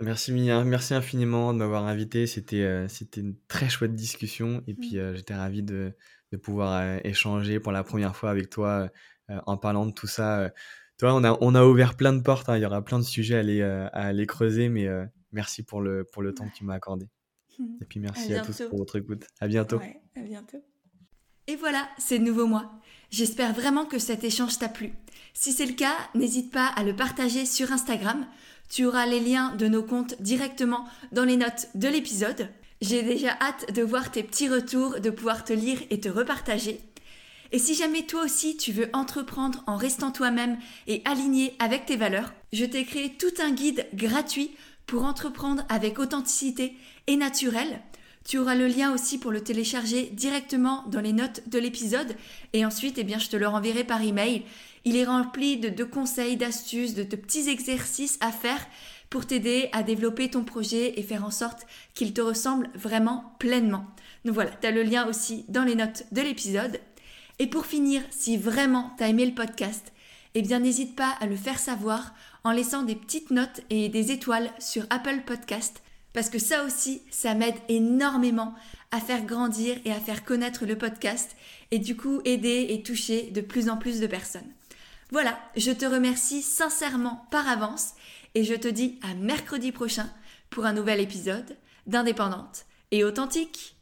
Merci Mia, merci infiniment de m'avoir invité. C'était euh, c'était une très chouette discussion et puis mmh. euh, j'étais ravi de, de pouvoir échanger pour la première fois avec toi en parlant de tout ça. toi, on a, on a ouvert plein de portes, hein. il y aura plein de sujets à aller, à aller creuser, mais merci pour le, pour le temps que tu m'as accordé. Et puis merci à, tous pour votre écoute. À bientôt. à bientôt. Et voilà, c'est de nouveau moi. J'espère vraiment que cet échange t'a plu. Si c'est le cas, n'hésite pas à le partager sur Instagram. Tu auras les liens de nos comptes directement dans les notes de l'épisode. J'ai déjà hâte de voir tes petits retours, de pouvoir te lire et te repartager. Et si jamais toi aussi tu veux entreprendre en restant toi-même et aligné avec tes valeurs, je t'ai créé tout un guide gratuit pour entreprendre avec authenticité et naturel. Tu auras le lien aussi pour le télécharger directement dans les notes de l'épisode et ensuite eh bien, je te le renverrai par email. Il est rempli de, conseils, d'astuces, de, de petits exercices à faire pour t'aider à développer ton projet et faire en sorte qu'il te ressemble vraiment pleinement. Donc voilà, tu as le lien aussi dans les notes de l'épisode. Et pour finir, si vraiment tu as aimé le podcast, eh bien n'hésite pas à le faire savoir en laissant des petites notes et des étoiles sur Apple Podcast parce que ça aussi, ça m'aide énormément à faire grandir et à faire connaître le podcast et du coup aider et toucher de plus en plus de personnes. Voilà, je te remercie sincèrement par avance et je te dis à mercredi prochain pour un nouvel épisode d'Indépendante et authentique.